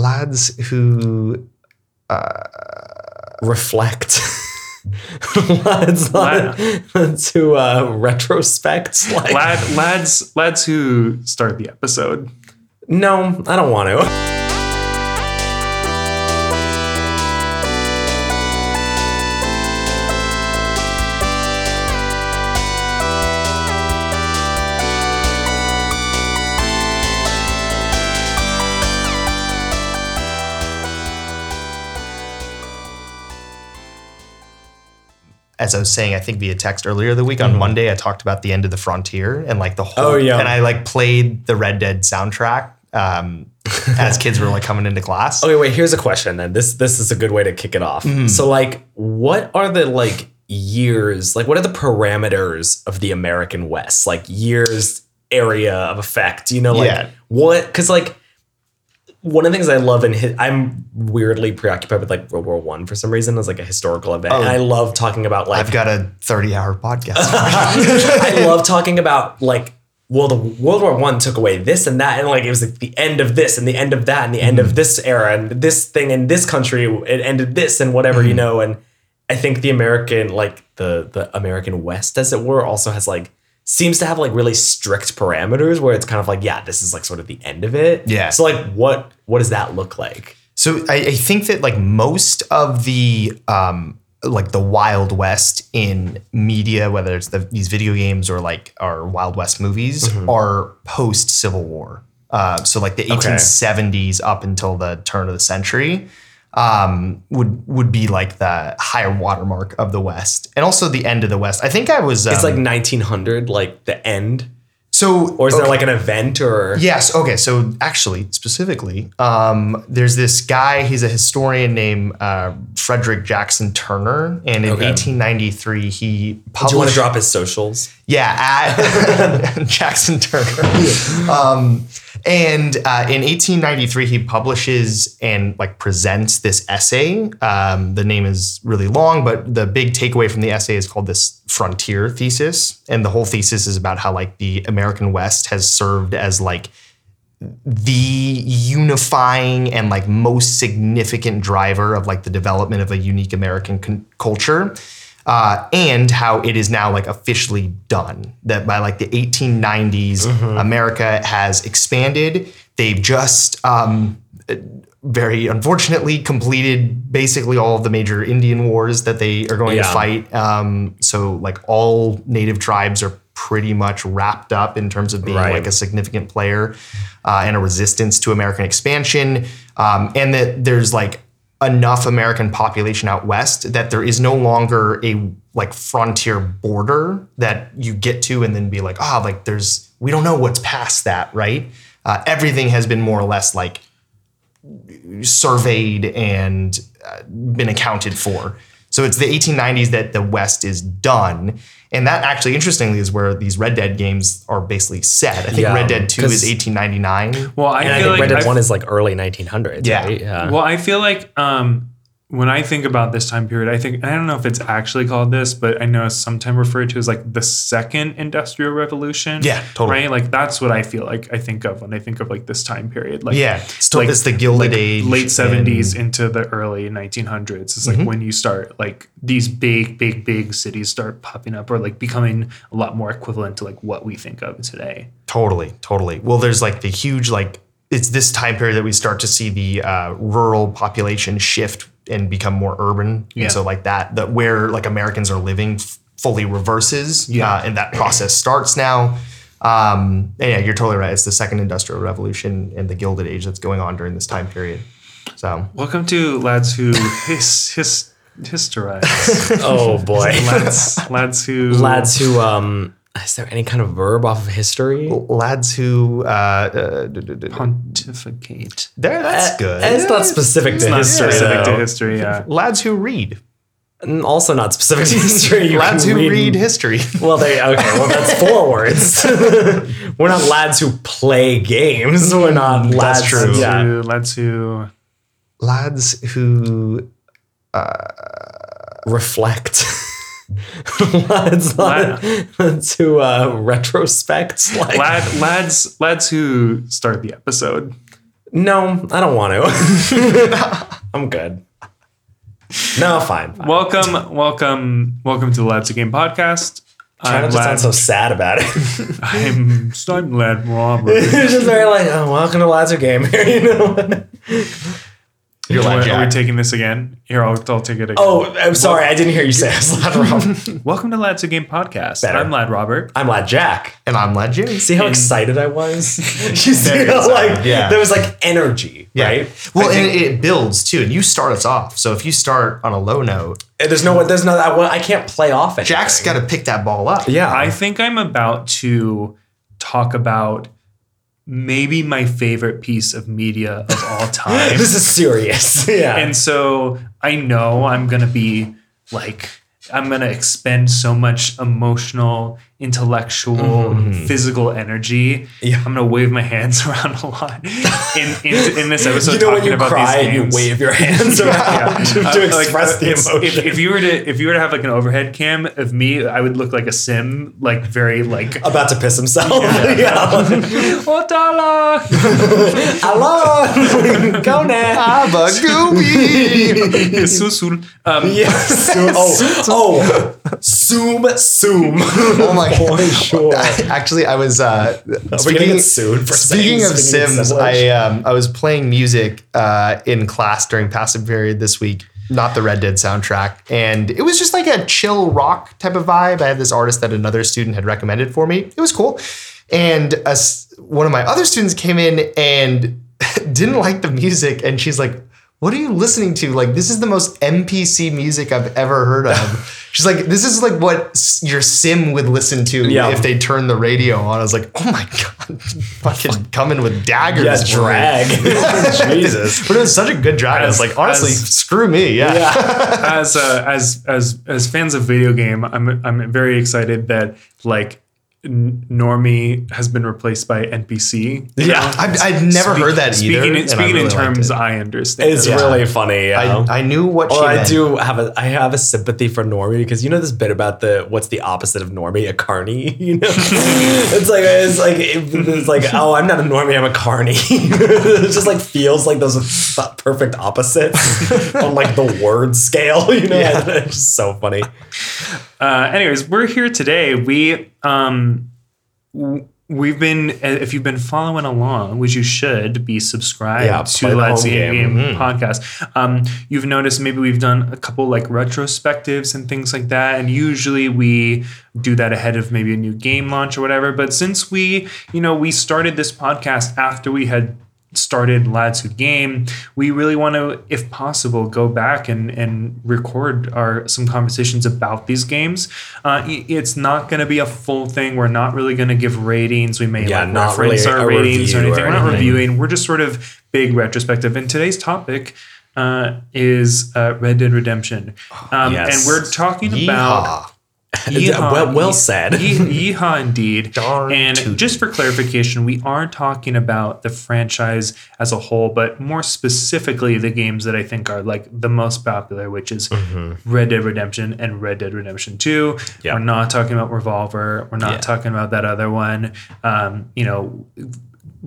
lads who reflect. lads, Lad- lads who uh, retrospect. Like, Lad, lads, lads who start the episode. no, I don't want to. As I was saying, I think via text earlier the week on Monday, I talked about the end of the frontier and like the whole. Oh, yeah. And I like played the Red Dead soundtrack um, as kids were like coming into class. Okay, wait. Here's a question. Then this this is a good way to kick it off. So, like, what are the like years? Like, what are the parameters of the American West? Like years, area of effect. You know, like Yeah. what? Because like one of the things I love in his, I'm weirdly preoccupied with like World War One for some reason as like a historical event. And I oh. love talking about like I've got a 30 hour podcast. I love talking about like well the World War One took away this and that and like it was like the end of this and the end of that and the end of mm-hmm. this era and this thing in this country it ended this and whatever you mm-hmm. know and I think the American like the the American West as it were also has like seems to have like really strict parameters where it's kind of like yeah this is like sort of the end of it Yeah. so like what what does that look like So I, I think that like most of the um like the Wild West in media, whether it's the, these video games or like our Wild West movies, Mm-hmm. are post Civil War. Uh, so like the 1870s up until the turn of the century um, would would be like the higher watermark of the West, and also the end of the West. I think I was. Um, it's like 1900 like the end so, or is there like an event or Yes. Okay. So actually, specifically, um, there's this guy. He's a historian named uh, Frederick Jackson Turner, and in Okay. 1893 he published. do you want to drop his socials Yeah, at Jackson Turner. Um, and uh, in 1893, he publishes and like presents this essay. Um, the name is really long, but the big takeaway from the essay is called this frontier thesis, and the whole thesis is about how like the American West has served as like the unifying and like most significant driver of like the development of a unique American con- culture. Uh, and how it is now like officially done. That by like the 1890s america has expanded. They've just um, very unfortunately completed basically all of the major indian wars that they are going to fight. Um, so like all native tribes are pretty much wrapped up in terms of being Right. like a significant player uh, and a resistance to American expansion, um, and that there's like enough American population out west that there is no longer a like frontier border that you get to and then be like, ah, like there's we don't know what's past that, right? Uh, everything has been more or less like surveyed and uh, been accounted for. So it's the 1890s that the West is done. And that actually, interestingly, is where these Red Dead games are basically set. I think Yeah, Red Dead 2 is 1899. Well, I And I think like Red Dead I've- One is like early 1900s. Yeah. right? yeah. Well, I feel like um, when I think about this time period, I think I don't know if it's actually called this, but I know it's sometimes referred to as like the second industrial revolution. Yeah, totally. Right, like that's what I feel like I think of when I think of like this time period. Like Yeah, still it's the Gilded Age, late seventies and- into the early nineteen hundreds. It's Mm-hmm. like when you start like these big, big, big cities start popping up or like becoming a lot more equivalent to like what we think of today. Totally, totally. Well, there's like the huge like it's this time period that we start to see the uh, rural population shift and become more urban, Yeah. and so like that that where like Americans are living f- fully reverses, Yeah. uh, and that process starts now. Um, and yeah, you're totally right. It's the second industrial revolution and the Gilded Age that's going on during this time period. So Welcome to lads who his his historize. oh boy. lads lads who Lads who um is there any kind of verb off of history? lads who uh, uh, pontificate. there, that's good. It's not specific to Not history. specific to history. Yeah. lads who read. And also not specific to history. You lads who read history. Well, they okay. Well, that's four words. We're not lads who play games. We're not lads. true. Yeah. Who, lads who lads who Reflect. lads, Lad- lads who uh, retrospect. Like, lad, lads lads who start the episode. No, I don't want to. I'm good. No, fine. fine. Welcome, welcome, welcome to the Lads Who Game podcast. I'm to sound so sad about it. I'm, I'm Lad Robert. it's just very like, oh, welcome to Lads Who Game. you know? You're Are we taking this again? Here, I'll, I'll take it again. Oh, I'm sorry, I didn't hear you say I was Lad Rob. Welcome to Lads Who Game podcast. Better. I'm Lad Robert. I'm Lad Jack. and I'm Lad Jimmy. See how In- excited I was? you see Very how, excited, like yeah. there was like energy, right? Well, I and it, it builds too, and you start us off. So if you start on a low note, there's no there's no I, well, I can't play off it. Jack's got to pick that ball up. Yeah. I think I'm about to talk about maybe my favorite piece of media of all time. this is serious. yeah. and so I know I'm going to be like, I'm going to expend so much emotional, intellectual, physical energy. Mm-hmm, Yeah. I'm going to wave my hands around a lot in, in, in this episode. you know when you about cry these and you wave your hands around to, Uh, to like, express uh, the emotion. If, if you were to if you were to have like an overhead cam of me, I would look like a sim, like very like about to piss himself. Yeah. oh dollar. Hello. Go now. Abba Gooby. Susul. Um, Yes. Oh, oh, zoom, zoom. oh my Boy, sure. Actually, I was uh, We're speaking, sued for speaking of Sims. I um, I was playing music uh, in class during passive period this week. Not the Red Dead soundtrack, and it was just like a chill rock type of vibe. I had this artist that another student had recommended for me. It was cool, and a s one of my other students came in and didn't like the music, and she's like. What are you listening to? Like, this is the most NPC music I've ever heard of. She's like, this is like what your sim would listen to Yeah. if they turned the radio on. I was like, oh my god, fucking coming with daggers. yeah, drag. Jesus. But it was such a good drag. I was like, honestly, as- screw me. Yeah. Yeah. as uh, as as as fans of video game, I'm I'm very excited that like N- Normie has been replaced by NPC. Yeah. know? I've, I've never Speak- heard that either. Speaking, in, speaking really in terms it. I understand. It's it. really funny. Yeah. I, I knew what she Well, I meant. do have a I have a sympathy for Normie because you know this bit about the what's the opposite of Normie a carny you know it's like it's like it's like oh I'm not a Normie I'm a carny it just like feels like those are perfect opposites on like the word scale you know Yeah. it's so funny Uh, anyways, we're here today. We um we've been if you've been following along, which you should be subscribed Yeah, to the Let's Game, game. Game podcast. Um, you've noticed maybe we've done a couple like retrospectives and things like that, and usually we do that ahead of maybe a new game launch or whatever. But since we, you know, we started this podcast after we had started Lads Who Game, we really want to, if possible, go back and and record our some conversations about these games. Uh, it's not going to be a full thing. We're not really going to give ratings. We may Yeah, like not reference really our ratings or review or anything. We're not anything. reviewing. We're just sort of big retrospective. And today's topic. Uh, is uh, Red Dead Redemption, um, Yes. and we're talking about Yeehaw. Well, well said ye- yeehaw, indeed. Darn and tootin'. just for clarification, we are talking about the franchise as a whole, but more specifically the games that I think are like the most popular, which is Red Dead Redemption and Red Dead Redemption Two. Yeah. We're not talking about Revolver. We're not Yeah. talking about that other one. Um, you know.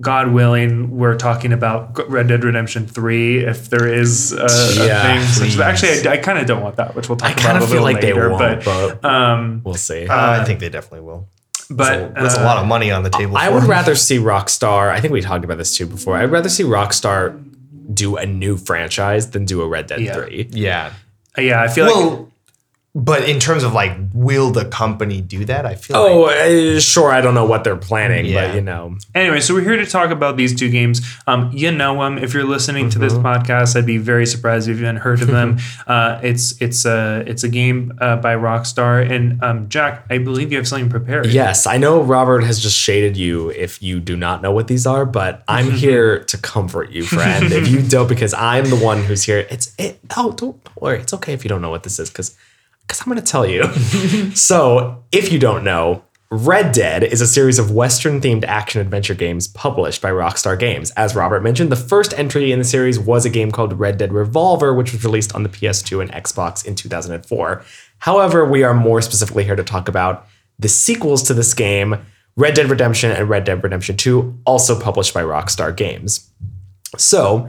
God willing, we're talking about Red Dead Redemption 3 if there is a, a thing. Such, please. actually, I, I kind of don't want that, which we'll talk I about kind a of feel little like they later. won't but but um, we'll see Uh, I think they definitely will. but That's a uh, lot of money on the table. I for would them. rather see Rockstar. I think we talked about this too before. I'd rather see Rockstar do a new franchise than do a Red Dead Yeah. 3. Yeah. Yeah, I feel like Well, but in terms of like, will the company do that? I feel Oh, like uh, sure. I don't know what they're planning, Yeah. but you know, anyway. So we're here to talk about these two games. Um, you know them. If you're listening to this Mm-hmm. podcast, I'd be very surprised if you hadn't heard of them. uh, it's it's a it's a game uh, by Rockstar. And um, Jack, I believe you have something prepared. yes, I know Robert has just shaded you if you do not know what these are, but I'm here to comfort you, friend. if you don't, because I'm the one who's here. It's it. Oh, don't, don't worry. It's okay if you don't know what this is, because because I'm going to tell you. so, if you don't know, Red Dead is a series of Western themed action adventure games published by Rockstar Games. As Robert mentioned, the first entry in the series was a game called Red Dead Revolver, which was released on the PS2 and Xbox in 2004. However, we are more specifically here to talk about the sequels to this game, Red Dead Redemption and Red Dead Redemption 2, also published by Rockstar Games. So,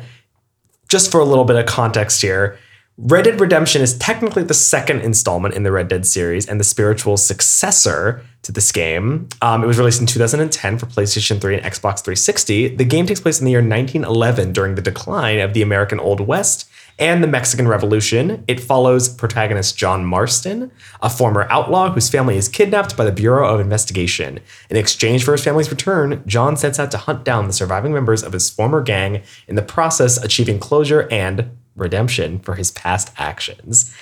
just for a little bit of context here, Red Dead Redemption is technically the second installment in the Red Dead series and the spiritual successor to this game. Um, it was released in 2010 for PlayStation 3 and Xbox 360. The game takes place in the year 1911 during the decline of the American Old West and the Mexican Revolution. It follows protagonist John Marston, a former outlaw whose family is kidnapped by the Bureau of Investigation. In exchange for his family's return, John sets out to hunt down the surviving members of his former gang, in the process, achieving closure and redemption for his past actions.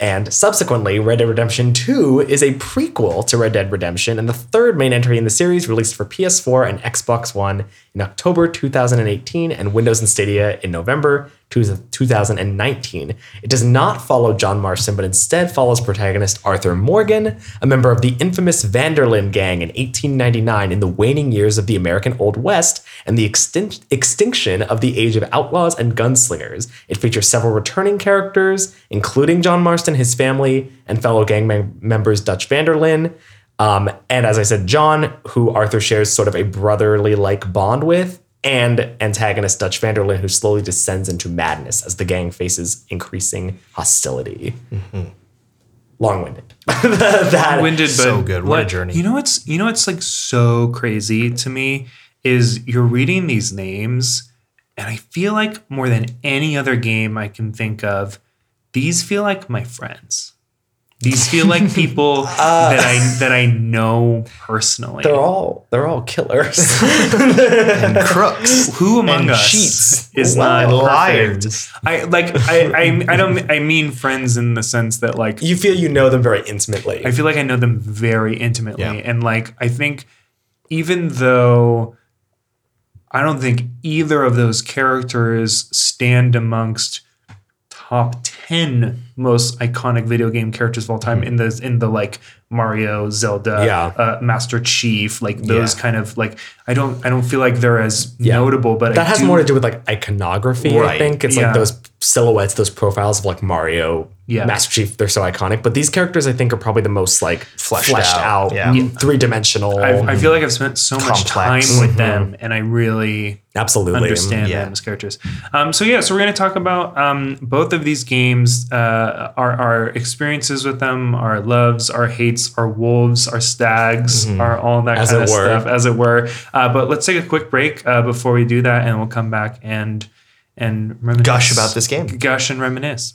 And subsequently, Red Dead Redemption 2 is a prequel to Red Dead Redemption and the third main entry in the series released for PS4 and Xbox One in October 2018 and Windows and Stadia in November 2019. It does not follow John Marston, but instead follows protagonist Arthur Morgan, a member of the infamous Van der Linde gang in 1899 in the waning years of the American Old West and the extin- extinction of the age of outlaws and gunslingers. It features several returning characters, including John Marston, his family, and fellow gang mem- members Dutch Van der Linde. Um, and as I said, John, who Arthur shares sort of a brotherly like bond with, and antagonist Dutch Van der Linde, who slowly descends into madness as the gang faces increasing hostility. Mm-hmm. Long-winded. that, Winded, but So good. What a journey. You know what's you know what's like so crazy to me is you're reading these names, and I feel like more than any other game I can think of, these feel like my friends. These feel like people uh, that I that I know personally. they're all they're all killers. and crooks. Who among and us cheats is and not liars. I like I, I I don't I mean friends in the sense that like you feel you know them very intimately. I feel like I know them very intimately. Yeah. And like I think even though I don't think either of those characters stand amongst top 10 most iconic video game characters of all time in the in the like Mario, Zelda, Yeah. uh, Master Chief, like those Yeah. kind of like I don't I don't feel like they're as Yeah. notable, but that I has do, more to do with like iconography. I think it's like those silhouettes, those profiles of like Mario, Yeah. Master Chief. They're so iconic. But these characters, I think, are probably the most like Fleshed fleshed, out. out, Yeah. three dimensional. I, I feel like I've spent so much time with them, and I really Absolutely. understand Yeah. them as characters. Um, so yeah, so we're going to talk about um, both of these games, uh, our our experiences with them, our loves, our hates, our wolves, our stags, our all that As kind of were. stuff, as it were. Uh, but let's take a quick break uh, before we do that, and we'll come back and and reminisce. Gush about this game. Gush and reminisce.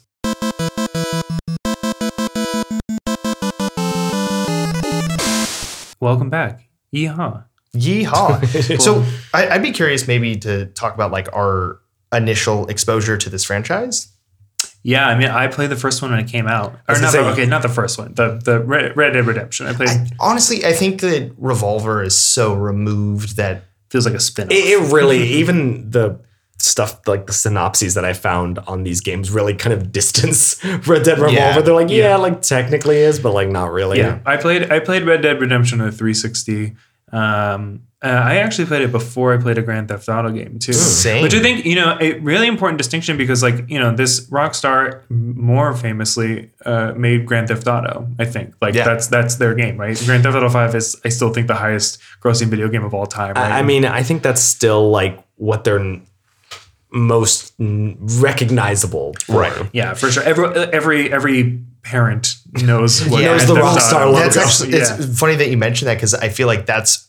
Welcome back. Yeehaw. Yeehaw. so I, I'd be curious maybe to talk about like our initial exposure to this franchise. Yeah, I mean, I played the first one when it came out. Or not the, say- okay, not the first one. The the Red, Red Dead Redemption. I played. I, honestly, I think that Revolver is so removed that feels like a spin. It, it really, even the stuff like the synopses that I found on these games really kind of distance Red Dead Revolver. Yeah. They're like, yeah, Yeah. like technically is, but like not really. yeah, I played. I played Red Dead Redemption on the 360. Um, uh, I actually played it before I played a Grand Theft Auto game too. Same. Which I think you know a really important distinction because like you know this Rockstar more famously uh, made Grand Theft Auto. I think like Yeah. that's that's their game, right? Grand Theft Auto Five is I still think the highest grossing video game of all time. Right? I I mean, I think that's still like what they're n- most recognizable. For. Right. Yeah, for sure. Every every every parent knows what Yeah, Grand the Theft Rockstar Auto logo. That's actually Yeah. it's funny that you mentioned that because I feel like that's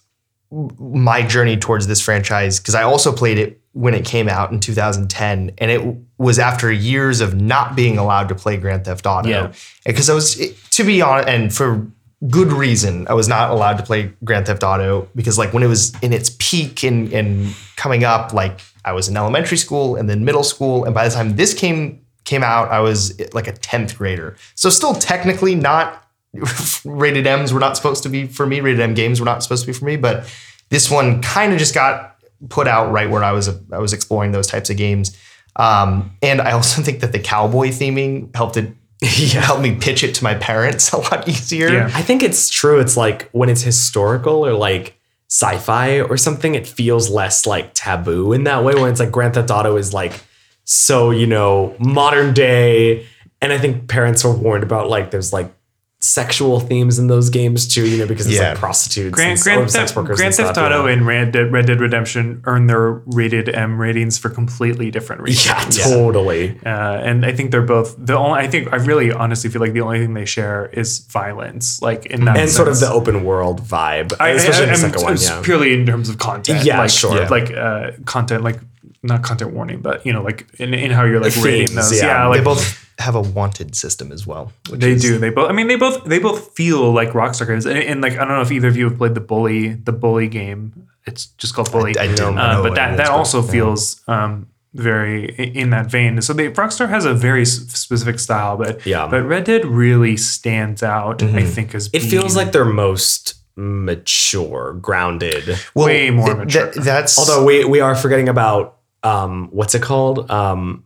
my journey towards this franchise because I also played it when it came out in 2010 and it was after years of not being allowed to play Grand Theft Auto Yeah. because I was to be honest and for good reason I was not allowed to play Grand Theft Auto because like when it was in its peak and and coming up like I was in elementary school and then middle school and by the time this came came out I was like a 10th grader so still technically not rated M's were not supposed to be for me. Rated M games were not supposed to be for me, but this one kind of just got put out right where I was I was exploring those types of games. Um, and I also think that the cowboy theming helped it helped me pitch it to my parents a lot easier. Yeah. I think it's true. It's like when it's historical or like sci-fi or something, it feels less like taboo in that way. When it's like Grand Theft Auto is like so, you know, modern day. And I think parents were warned about like there's like sexual themes in those games too, you know, because it's Yeah. like prostitutes Grand, and Grand, or sex Theft, workers Grand and stuff, Theft Auto yeah. and Red Dead, Red Dead Redemption earn their rated M ratings for completely different reasons. Yeah, totally. Uh, and I think they're both the only. I think I really honestly feel like the only thing they share is violence, like in that And sort of the open world vibe, I, especially in the I, second am one. Yeah. purely in terms of content. Yeah, like, sure. Yeah. Like uh, content, like not content warning, but you know, like in, in how you're like Themes, rating those. yeah. Yeah, like they both have a wanted system as well. which They is- do. They both. I mean, they both. They both feel like Rockstar games, and, and like I don't know if either of you have played the bully, the bully game. It's just called Bully. I don't Uh, know but what that that is, also but, yeah. feels um, very in that vein. So they Rockstar has a very specific style, but Yeah. But Red Dead really stands out. I think as It feels like they're most mature, grounded. Well, way more th- mature. th- that's Although we we are forgetting about um what's it called? Um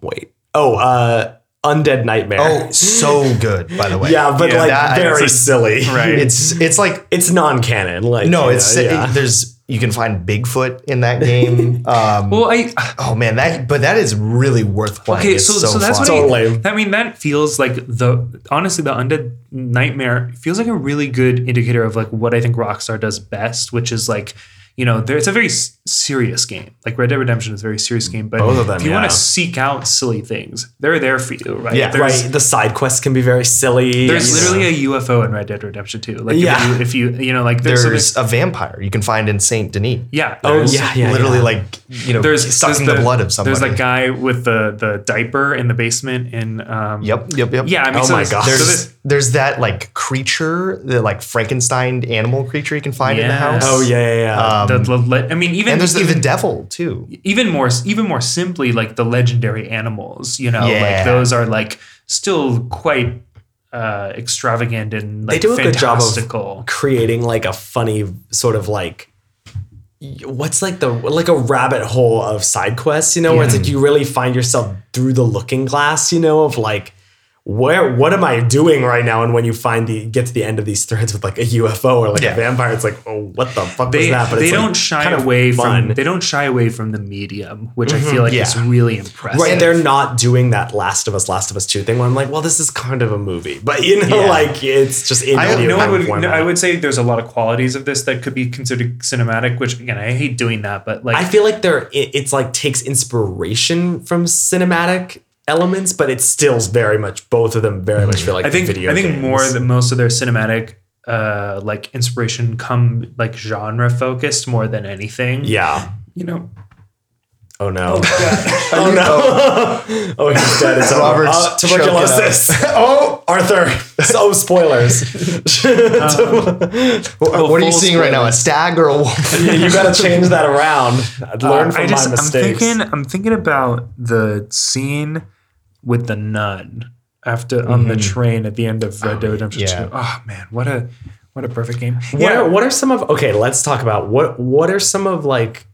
wait. Oh, uh Undead Nightmare. oh so good by the way. yeah, but Yeah, like that- very it's a- silly. right. It's it's like It's non-canon. Like no, it's know, yeah. there's you can find Bigfoot in that game. Um, well, I oh man, that but that is really worth playing. Okay, It's so so, that's fun. what Totally. I, I mean. That feels like the honestly the undead nightmare feels like a really good indicator of like what I think Rockstar does best, which is like you know there it's a very s- serious game. Like Red Dead Redemption is a very serious game, but Both of them, if you yeah. want to seek out silly things, they're there for you, right? Yeah, there's, right. The side quests can be very silly. There's and, literally a UFO in Red Dead Redemption too. Like Yeah. if, you, if you you know like there's, there's a vampire you can find in Saint Denis. yeah Oh, yeah, yeah. literally like you know There's sucking there's the, blood of somebody. There's that guy with the the diaper in the basement in um Yep, yep, yep. yeah I mean Oh so my there's- God. so There's there's- there's that like creature, the like Frankenstein animal creature you can find in the house. Oh yeah, yeah, yeah. Um, the, the le- I mean, even and there's the, even, the devil too. even more even more simply, like the legendary animals. You know, like those are like still quite uh, extravagant and like they do a good job fantastical. of creating like a funny sort of like what's like the like a rabbit hole of side quests, you know, where it's like you really find yourself through the looking glass, you know, of like where what am I doing right now? And when you find the get to the end of these threads with like a UFO or like Yeah. a vampire, it's like, oh, what the fuck they was that? But they it's don't shy kind of away fun. from they don't shy away from the medium, which I mm-hmm. feel like is really impressive. Right, they're not doing that Last of Us, Last of Us Two thing. Where I'm like, well, this is kind of a movie, but you know, Yeah. like it's just in I- no, I would, no. I would say there's a lot of qualities of this that could be considered cinematic, which again, I hate doing that, but like I feel like there it, it's like takes inspiration from cinematic elements, but it's still very much both of them very much feel like I think video I think games. more than most of their cinematic uh like inspiration come like genre focused more than anything. yeah. You know. Oh no! Oh, no! oh, he's dead. It's over. Robert's Uh, tuberculosis. oh, Arthur. So spoilers. What, what are you full seeing right now? A stag or a wolf? you got to change that around. Learn from Uh, I just my I'm thinking I'm thinking about the scene with the nun after on the mm-hmm. train at the end of Red Dead Redemption yeah. 2. Oh man, what a what a perfect game. What are what are some of okay, let's talk about what what are some of like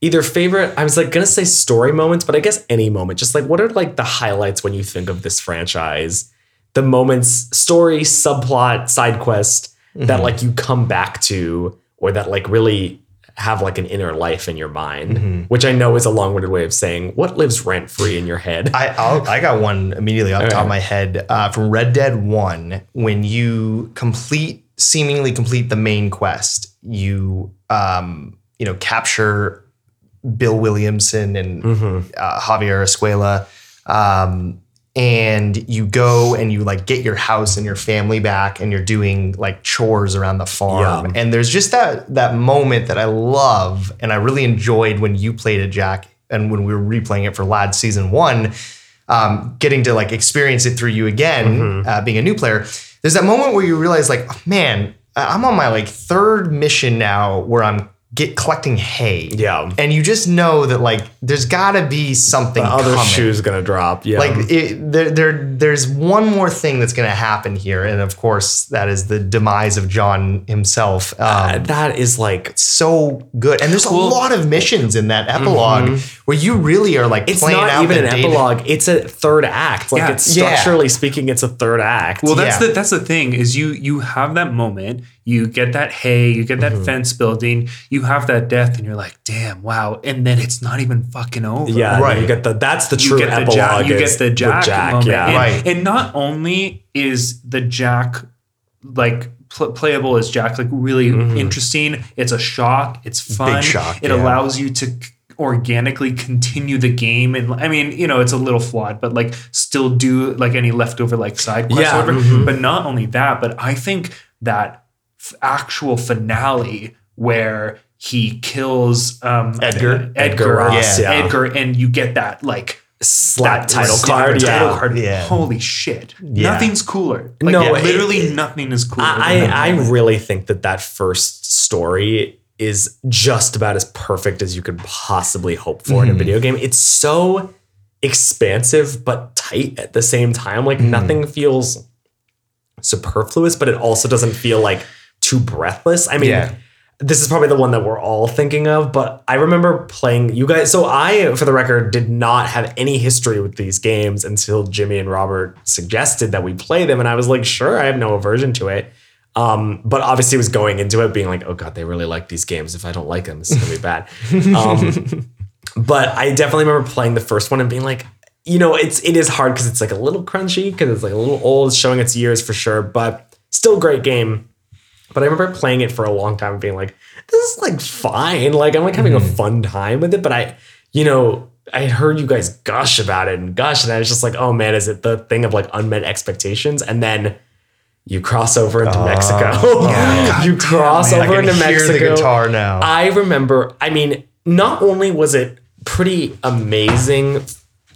either favorite I was like gonna say story moments, but I guess any moment. Just like what are like the highlights when you think of this franchise? The moments, story, subplot, side quest that mm-hmm. like you come back to or that like really have like an inner life in your mind, which I know is a long-winded way of saying what lives rent free in your head. I I'll, I got one immediately off the top of my head uh, from Red Dead One. When you complete, seemingly complete the main quest, you um, you know capture Bill Williamson and uh, Javier Escuela, um, and you go and you like get your house and your family back, and you're doing like chores around the farm. Yeah. And there's just that that moment that I love, and I really enjoyed when you played it, Jack, and when we were replaying it for Lad season one, um, getting to like experience it through you again, Mm-hmm. uh, being a new player. There's that moment where you realize, like, oh, man, I'm on my like third mission now where I'm get collecting hay. Yeah. and you just know that like there's got to be something The other coming. shoe's gonna drop. Yeah. Like it, there, there, there's one more thing that's going to happen here, and of course, that is the demise of John himself. Um, Uh, that is like so good, and there's a lot of missions in that epilogue where you really are like Mm-hmm. it's playing not out even an day- epilogue. It's a third act. Like Yeah. it's Yeah. structurally speaking, it's a third act. Well, that's Yeah. the that's the thing is you you have that moment, you get that hay, you get that Mm-hmm. fence building, you have that death and you're like, damn, wow. And then it's not even fucking over. Yeah, Right. You get the that's the You true get the epilogue. Jack, you is get the with Jack, moment. yeah. And, Right. and not only is the Jack like pl- playable as Jack like really Mm-hmm. interesting, it's a shock, it's fun. shock, it yeah. allows you to organically continue the game and I mean, you know, it's a little flawed, but like still do like any leftover like side quests Yeah, or whatever. mhm. But not only that, but I think that f- actual finale where he kills um Edgar? Edgar, Edgar Ross, yeah. Edgar, and you get that like Slap that title slap card. title yeah. card. Yeah. Holy shit! Yeah. Nothing's cooler. Like, No, yeah, literally it- nothing is cooler. than I, I really think that that first story is just about as perfect as you could possibly hope for in a video game. It's so expansive but tight at the same time. Like nothing feels superfluous, but it also doesn't feel like too breathless. I mean, Yeah. This is probably the one that we're all thinking of, but I remember playing you guys. So I, for the record, did not have any history with these games until Jimmy and Robert suggested that we play them, and I was like, sure, I have no aversion to it. Um, but obviously was going into it being like, oh god, they really like these games. If I don't like them, this is gonna be bad. Um, but I definitely remember playing the first one and being like, you know, it's it is hard because it's like a little crunchy because it's like a little old, showing its years for sure, but still great game. But I remember playing it for a long time and being like, this is like fine. Like I'm like having a mm-hmm. fun time with it. But I, you know, I heard you guys gush about it and gush, and I was just like, oh man, is it the thing of like unmet expectations? And then you cross over into oh, Mexico. yeah. you cross I over can into hear Mexico. the guitar now. I remember, I mean, not only was it pretty amazing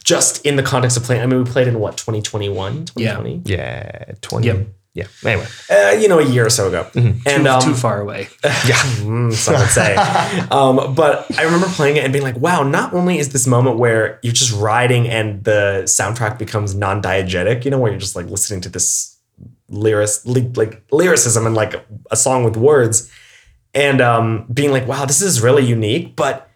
just in the context of playing, I mean, we played in what, 2021, 2020? yeah, twenty. Yep. Yeah. Anyway. Uh, you know, a year or so ago. And too, um, too far away. Yeah, mm, some would say. um, but I remember playing it and being like, wow, not only is this moment where you're just riding and the soundtrack becomes non diegetic, you know, where you're just like listening to this lyric, ly- like lyricism and like a song with words and um, being like, wow, this is really unique. But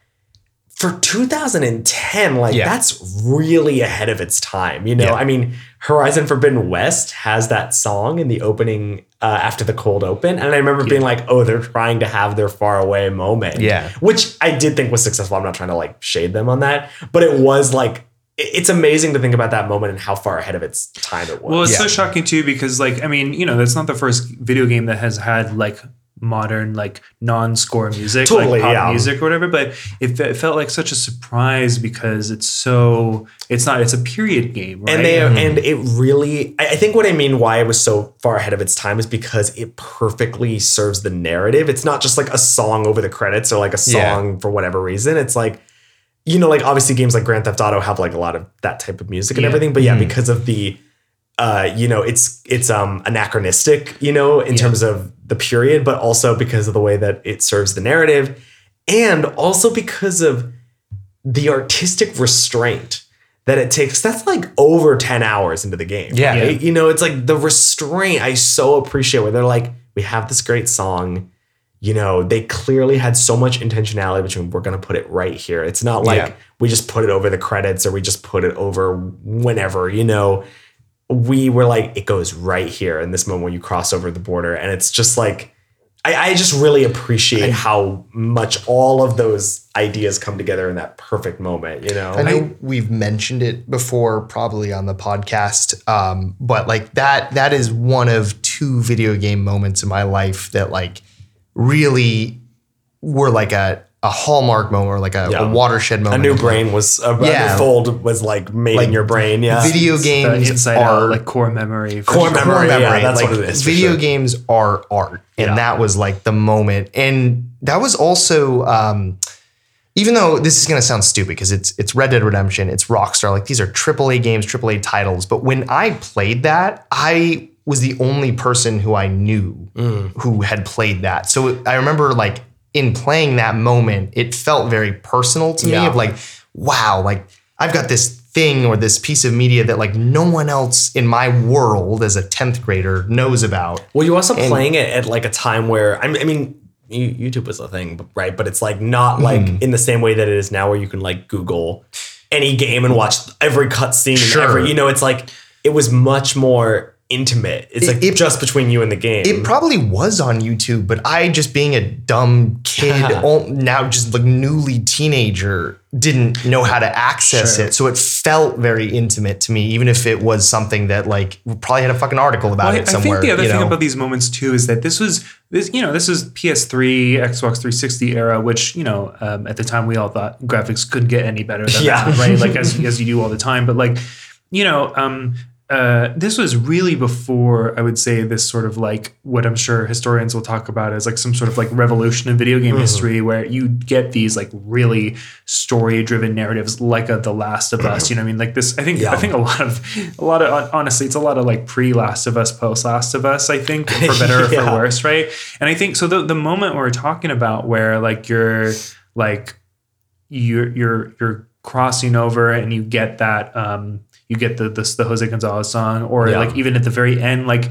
for 2010, like Yeah. that's really ahead of its time. You know, Yeah. I mean, Horizon Forbidden West has that song in the opening uh, after the cold open, and I remember being like, oh, they're trying to have their far away moment. Yeah. which I did think was successful. I'm not trying to like shade them on that, but it was like. It's amazing to think about that moment and how far ahead of its time it was. Well, it's Yeah. so shocking too because, like, I mean, you know, that's not the first video game that has had like modern, like, non-score music, Totally, like pop yeah. music or whatever. But it, fe- it felt like such a surprise because it's so. It's not. It's a period game, right? and they mm-hmm. and it really I I think what I mean why it was so far ahead of its time is because it perfectly serves the narrative. It's not just like a song over the credits or like a Yeah. song for whatever reason. It's like you know, like obviously games like Grand Theft Auto have like a lot of that type of music and Yeah. everything, but yeah, mm-hmm. because of the uh, you know, it's it's um anachronistic, you know, in terms of the period, but also because of the way that it serves the narrative, and also because of the artistic restraint that it takes. That's like over 10 hours into the game. Yeah. right? You know, it's like the restraint I so appreciate where they're like, we have this great song. You know, they clearly had so much intentionality between we're going to put it right here. It's not like Yeah. we just put it over the credits or we just put it over whenever, you know. We were like, it goes right here in this moment when you cross over the border. And it's just like, I, I just really appreciate how much all of those ideas come together in that perfect moment, you know? I know we've mentioned it before, probably on the podcast, um, but like that that is one of two video game moments in my life that like really were like a, a hallmark moment or like a, Yeah. a watershed moment. a new brain was a, a Yeah. new fold was like made Like, in your brain. Yeah. Video games inside are out, like core memory. for Core sure. memory. yeah, that's like, what it is Video sure. games are art, and Yeah. that was like the moment. And that was also, um, even though this is going to sound stupid because it's it's Red Dead Redemption, it's Rockstar, like these are AAA games, AAA titles. But when I played that, I was the only person who I knew Mm. who had played that. So I remember like in playing that moment, it felt very personal to me of like, wow, like I've got this thing or this piece of media that like no one else in my world as a 10th grader knows about. Well, you're also playing it at like a time where I mean, I mean, YouTube was a thing, right? But it's like not like Mm-hmm. in the same way that it is now, where you can like Google any game and watch every cutscene and Sure. every. You know, it's like it was much more intimate. It's It- like it- just between you and the game. It probably was on YouTube, but I just being a dumb kid, all- now just like newly teenager, didn't know how to access Sure. it. So it felt very intimate to me, even if it was something that like probably had a fucking article about Well, it somewhere. I think the other thing know? about these moments too is that this was this you know this is PS3, Xbox 360 era, which you know um, at the time we all thought graphics couldn't get any better than Yeah. that, right? Like as as you do all the time, but like you know. Um, uh, this was really before I would say this sort of like what I'm sure historians will talk about as like some sort of like revolution in video Mm-hmm. game history where you get these like really story driven narratives like a The Last of Us. You know what I mean? Like this, I think Yeah. I think a lot of a lot of honestly, it's a lot of like pre Last of Us, post Last of Us. I think for better or Yeah. for worse, right? And I think so. The the moment we're talking about where like you're like you're you're you're crossing over and you get that um you get the the, the Jose Gonzalez song or Yeah. like even at the very end like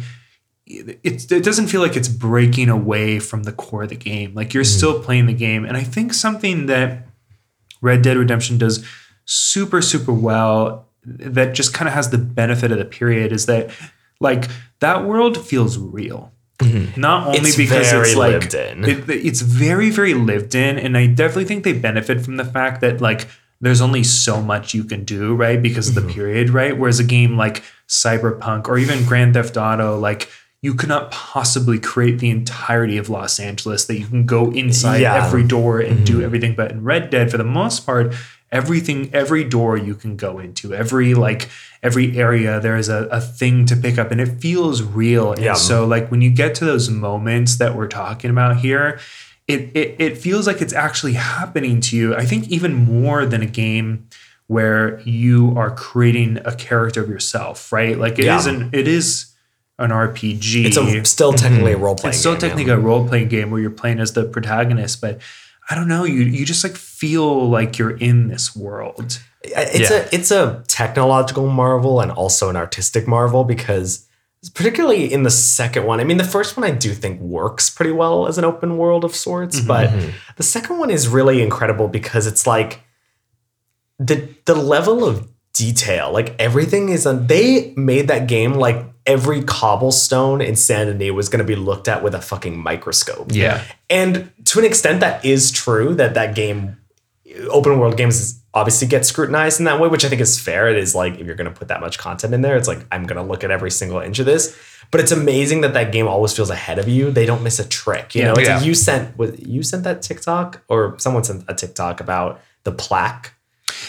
it, it doesn't feel like it's breaking away from the core of the game. Like you're mm-hmm. still playing the game. And I think something that Red Dead Redemption does super super well that just kind of has the benefit of the period is that like that world feels real. Mm-hmm. Not only It's because it's like lived in. it- it's very very lived in and i definitely think they benefit from the fact that like there's only so much you can do right because of the mm-hmm. period right? Whereas a game like cyberpunk or even grand theft auto like you cannot possibly create the entirety of los angeles that you can go inside Yeah. every door and do mm-hmm. everything but in red dead. For the most part everything every door you can go into every like every area there is a, a thing to pick up and it feels real. And Yeah. so like when you get to those moments that we're talking about here it, it it feels like it's actually happening to you i think even more than a game where you are creating a character of yourself right like it Yeah. is an it is an rpg it's a, still mm-hmm. technically a role playing. it's still game, technically a role playing game where you're playing as the protagonist, but I don't know. You you just like feel like you're in this world. It's Yeah. a it's a technological marvel and also an artistic marvel because particularly in the second one. I mean, the first one I do think works pretty well as an open world of sorts, mm-hmm. but mm-hmm. the second one is really incredible because it's like the the level of detail, like everything is on. They made that game like every cobblestone in Denis was going to be looked at with a fucking microscope. yeah. And to an extent, that is true that that game, open world games, obviously get scrutinized in that way, which I think is fair. It is like if you're going to put that much content in there, it's like I'm going to look at every single inch of this. But it's amazing that that game always feels ahead of you. They don't miss a trick. You Yeah. know, it's Yeah. like you sent you sent that TikTok or someone sent a TikTok about the plaque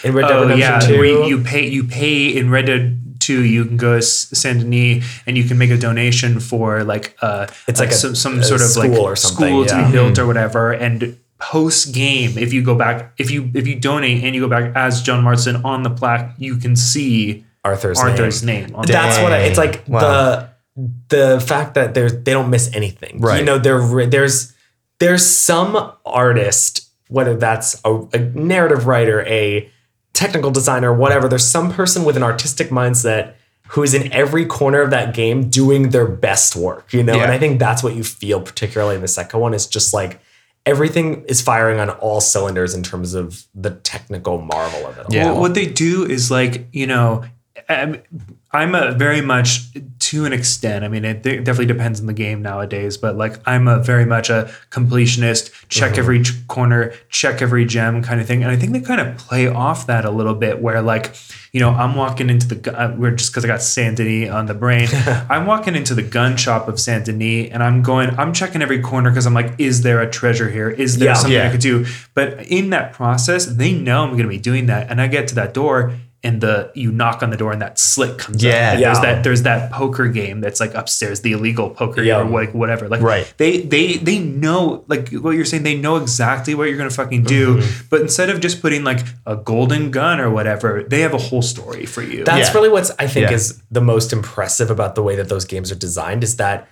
in Red Dead Oh Redemption yeah, 2. where you, pay you pay in Red Dead Two. You can go to Saint Denis and you can make a donation for like uh It's like, like a- some some a sort of like school or something, school to yeah. be built or whatever and. Post game, if you go back, if you if you donate and you go back as John Marston on the plaque, you can see Arthur's, Arthur's name. name. on That's what I, it's like Wow. the the fact that there's they don't miss anything. Right. You know, there there's there's some artist, whether that's a, a narrative writer, a technical designer, whatever. There's some person with an artistic mindset who is in every corner of that game doing their best work. You know, Yeah. and I think that's what you feel particularly in the second one. Is just like everything is firing on all cylinders in terms of the technical marvel of it. Yeah. all. Well, what they do is like you know, I'm, I'm a very much to an extent. I mean, it definitely depends on the game nowadays, but like I'm a very much a completionist. Check every corner, check every gem, kind of thing. And I think they kind of play off that a little bit, where like you know, I'm walking into the uh, we're just because I got Saint Denis on the brain. I'm walking into the gun shop of Saint Denis, and I'm going, I'm checking every corner because I'm like, is there a treasure here? Is there Yeah. something I could do? But in that process, they know I'm going to be doing that, and I get to that door, and the you knock on the door, and that slit comes Yeah. up. And There's that there's that poker game that's like upstairs, the illegal poker Yeah. or like whatever. Like Right. they they they know like what you're saying. They know exactly what you're going to fucking do. Mm-hmm. But instead of just putting like a golden gun or whatever, they have a whole story for you. That's Yeah. really what's I think Yeah. is the most impressive about the way that those games are designed is that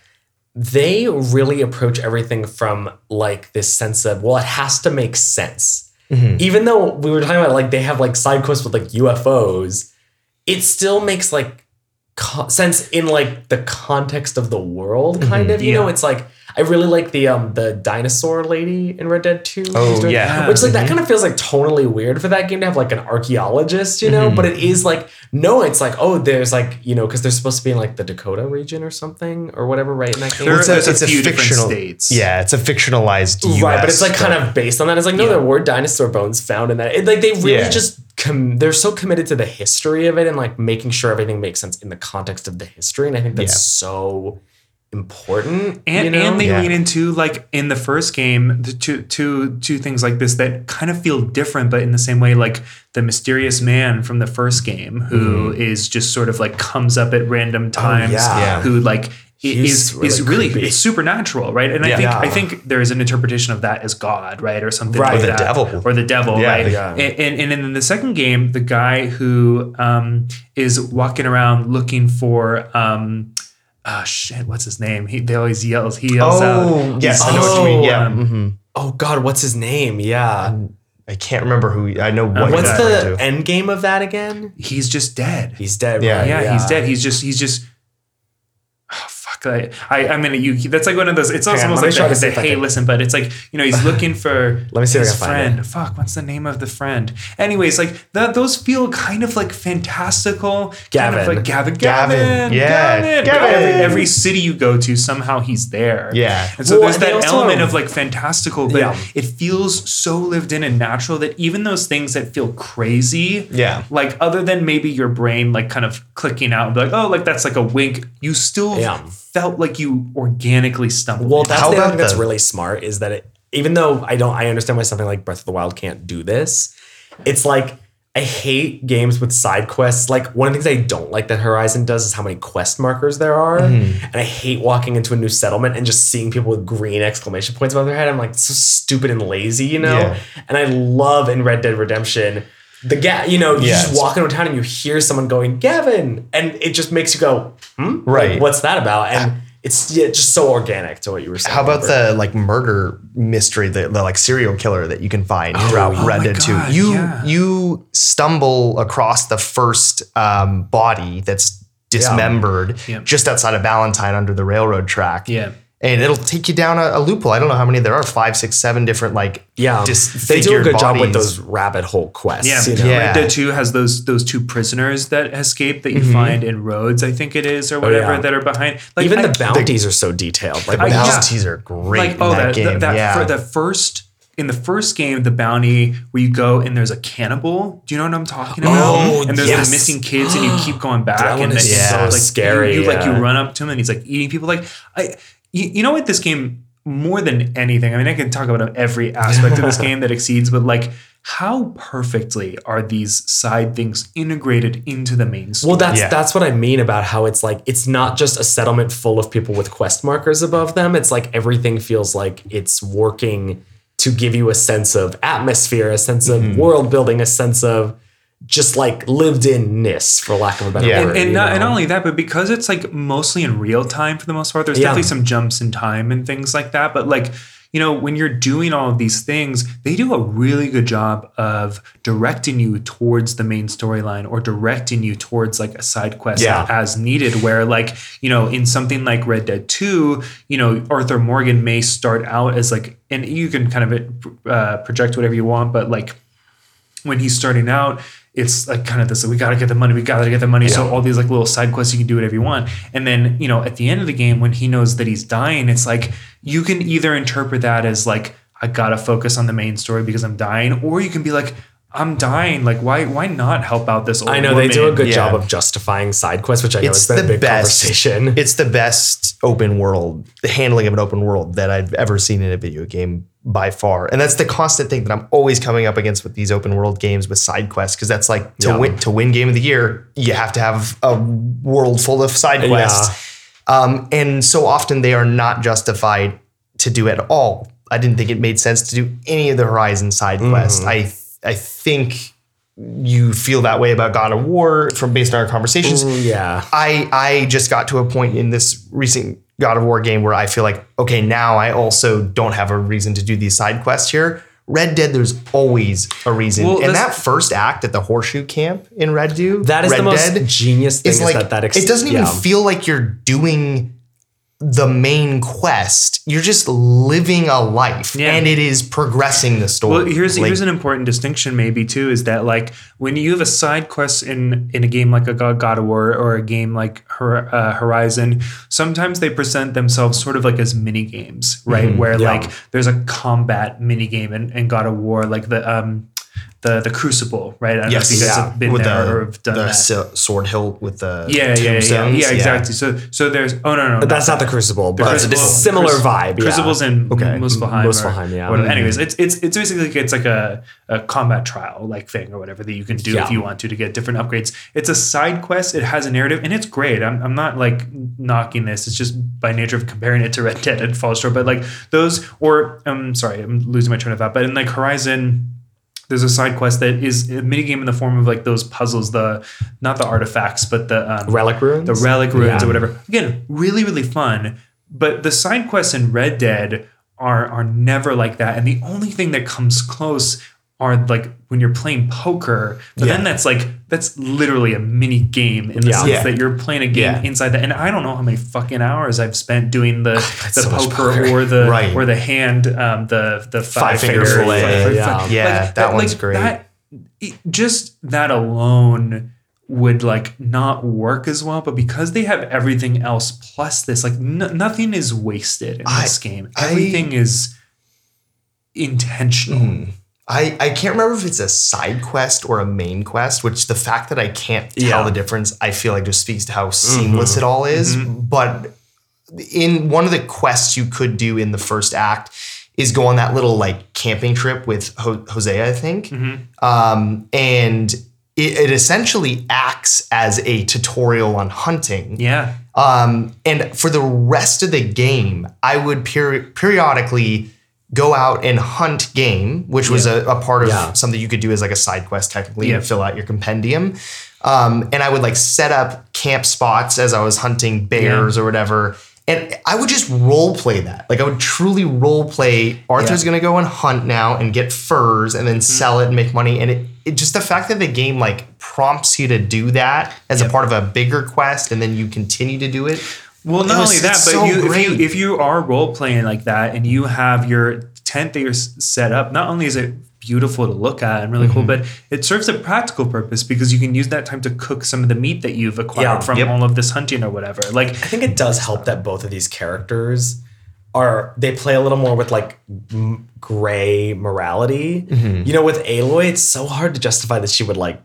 they really approach everything from like this sense of well it has to make sense. Mm-hmm. Even though we were talking about like they have like side quests with like UFOs, it still makes like co- sense in like the context of the world kind mm-hmm. of, you know, it's like I really like the um the dinosaur lady in Red Dead 2. Oh, doing- yeah. Which like that kind of feels like tonally weird for that game to have like an archaeologist, you know? But it is like no, it's like, oh, there's like, you know, because they're supposed to be in like the Dakota region or something or whatever, right? In that game. There- It's a, there's a a few fictional states. Yeah, it's a fictionalized US. Right, but it's like kind of based on that. It's like no, there were dinosaur bones found in that. It, like they really Yeah. just com- they're so committed to the history of it and like making sure everything makes sense in the context of the history. And I think that's Yeah. so important. and you know? and they Yeah. lean into like in the first game the two two two things like this that kind of feel different but in the same way like the mysterious man from the first game who is just sort of like comes up at random times yeah. Yeah. who like i- He's is is really really creepy. it's supernatural right and I think Yeah. I think there is an interpretation of that as God right or something Right. like Or the that devil. or the devil Yeah. right Yeah. and, and and in the second game the guy who um is walking around looking for um Oh shit! What's his name? He they always yells. He yells out. Oh, yes, I know what you mean, Yeah. Um, mhm. oh God, what's his name? Yeah. I can't remember who. I know what. What's the end game of that again? he's just dead. He's dead. Yeah. right? yeah, he's dead. He's just he's just. Fuck! I, I I mean, you. That's like one of those. It's Hang on, almost let like try the, the hey, listen, but it's like you know he's looking for Let me see if I his can find friend. Fuck, what's the name of the friend? Anyways, like that. Those feel kind of like fantastical. Kind of like Gavin. Gavin. Gavin. Yeah, Gavin. Gavin. Every, every city you go to, somehow he's there. Yeah. And so Well, there's and that element are- of like fantastical, but Yeah. it feels so lived in and natural that even those things that feel crazy, Yeah. like other than maybe your brain like kind of clicking out and be like, oh, like that's like a wink, you still Yeah. Felt like you organically stumbled. Well, that's How the thing that's the- really smart is that it, even though I don't, I understand why something like Breath of the Wild can't do this. It's like I hate games with side quests. Like one of the things I don't like that Horizon does is how many quest markers there are, Mm-hmm. and I hate walking into a new settlement and just seeing people with green exclamation points above their head. I'm like so stupid and lazy, you know. Yeah. And I love in Red Dead Redemption. The ga- you know, you Yes. just walk into town and you hear someone going, Gavin, and it just makes you go, hmm? Like, Right. what's that about? And it's yeah, just so organic to what you were saying. How about Robert. the like murder mystery, the, the like serial killer that you can find throughout oh Red Dead Two? You yeah. you stumble across the first um, body that's dismembered Yeah. just outside of Valentine under the railroad track. Yeah. And it'll take you down a, a loophole. I don't know how many there are, five, six, seven different like Yeah, they do a disfigured good job with those rabbit hole quests. Yeah, you know? Yeah. Red Dead 2 has those those two prisoners that escape that you Mm-hmm. find in roads, I think it is, or whatever, Oh, yeah. that are behind. Like Even I- the bounties are so detailed. Like The I- yeah. bounties are great like in oh that that, game. that, that yeah. for the first in the first game, the bounty where you go and there's a cannibal. Do you know what I'm talking about? Oh, and there's yes. the missing kids, and you keep going back. That one and is then- so like, scary, You, you, like you run up to him and he's like eating people. Like I, you, you know what this game more than anything. I mean, I can talk about every aspect of this game that exceeds, but like. How perfectly are these side things integrated into the main story? well, that's Yeah. that's what I mean about how it's like it's not just a settlement full of people with quest markers above them. It's like everything feels like it's working to give you a sense of atmosphere, a sense of Mm-hmm. world building, a sense of just like lived in-ness, for lack of a better Yeah. word. and, and not, know? and not only that, but because it's like mostly in real time for the most part, there's Yeah. definitely some jumps in time and things like that. But like, you know, when you're doing all of these things, they do a really good job of directing you towards the main storyline or directing you towards like a side quest Yeah. as needed. Where like, you know, in something like Red Dead 2, you know, Arthur Morgan may start out as like, and you can kind of uh, project whatever you want, but like when he's starting out, it's like kind of this, we gotta get the money, we gotta get the money. So all these like little side quests, you can do whatever you want. And then, you know, at the end of the game, when he knows that he's dying, it's like you can either interpret that as like, I gotta focus on the main story because I'm dying, or you can be like, I'm dying. Like, why why not help out this old I know they do a good Yeah. job of justifying side quests, which I know it's has been the a big best conversation. It's the best open world, the handling of an open world that I've ever seen in a video game by far. And that's the constant thing that I'm always coming up against with these open world games with side quests because that's like to Yeah. win to win game of the year, you have to have a world full of side quests. Um, and so often they are not justified to do at all. I didn't think it made sense to do any of the Horizon side quests. I I think you feel that way about God of War from based on our conversations. Ooh, yeah. I I just got to a point in this recent God of War game where I feel like okay now I also don't have a reason to do these side quests here. Red Dead, there's always a reason, Well, and that first act at the horseshoe camp in Red Dead, That is Red the most Dead, genius thing is like that that ex- it doesn't even yeah. feel like you're doing the main quest, you're just living a life Yeah. and it is progressing the story. Well, here's Like, here's an important distinction maybe too is that like when you have a side quest in in a game like a God, of War or a game like Hor- uh, Horizon, sometimes they present themselves sort of like as mini games, right? Mm-hmm. Where Yeah. like there's a combat mini game in, in God of War, like the um the the Crucible, right? I yes, know if you guys yeah, with there the, or have done the sword hilt with the yeah, yeah, yeah, yeah, exactly. So, so there's oh no, no, But that's not the Crucible, but it's a similar vibe. Crucible's in Okay. Muspelheim. Muspelheim, yeah. Mhm. Anyways, it's it's it's basically like it's like a, a combat trial like thing or whatever that you can do if you want to to get different upgrades. It's a side quest. It has a narrative and it's great. I'm, I'm not like knocking this. It's just by nature of comparing it to Red Dead and Falls Short. But like those or I'm sorry, I'm losing my train of thought. But in like Horizon. There's a side quest that is a mini game in the form of like those puzzles, the not the artifacts, but the um, Relic ruins. the relic ruins Yeah. or whatever. Again, really, really fun. But the side quests in Red Dead are are never like that. And the only thing that comes close are like when you're playing poker. But then that's like that's literally a mini game in the Yeah. sense Yeah. that you're playing a game Yeah. inside that. And I don't know how many fucking hours I've spent doing the the so poker, or the Right. or the hand um the the five, Five-finger finger fillet, five- five- yeah. five- Yeah, that one's great. That, it- just that alone would like not work as well but because they have everything else plus this like n- nothing is wasted in I- this game I- everything is intentional Hmm. I, I can't remember if it's a side quest or a main quest, which the fact that I can't tell Yeah. the difference, I feel like just speaks to how seamless it all is. But in one of the quests you could do in the first act is go on that little like camping trip with Ho- Hosea, I think. Um, and it, it essentially acts as a tutorial on hunting. yeah Um, and for the rest of the game, I would peri- periodically go out and hunt game, which was a, a part of Yeah. something you could do as like a side quest technically Yeah. and fill out your compendium. Um, and I would like set up camp spots as I was hunting bears or whatever. And I would just role play that. Like I would truly role play Arthur's gonna go and hunt now and get furs and then sell it and make money. And it, it just the fact that the game like prompts you to do that as a part of a bigger quest and then you continue to do it. Well not was only that but so you, if you if you are role playing like that and you have your tent that you're set up not only is it beautiful to look at and really Mm-hmm. cool but it serves a practical purpose because you can use that time to cook some of the meat that you've acquired Yeah. from Yep. all of this hunting or whatever like I think it does help that both of these characters are they play a little more with like m- gray morality. Mm-hmm. You know, with Aloy, it's so hard to justify that she would like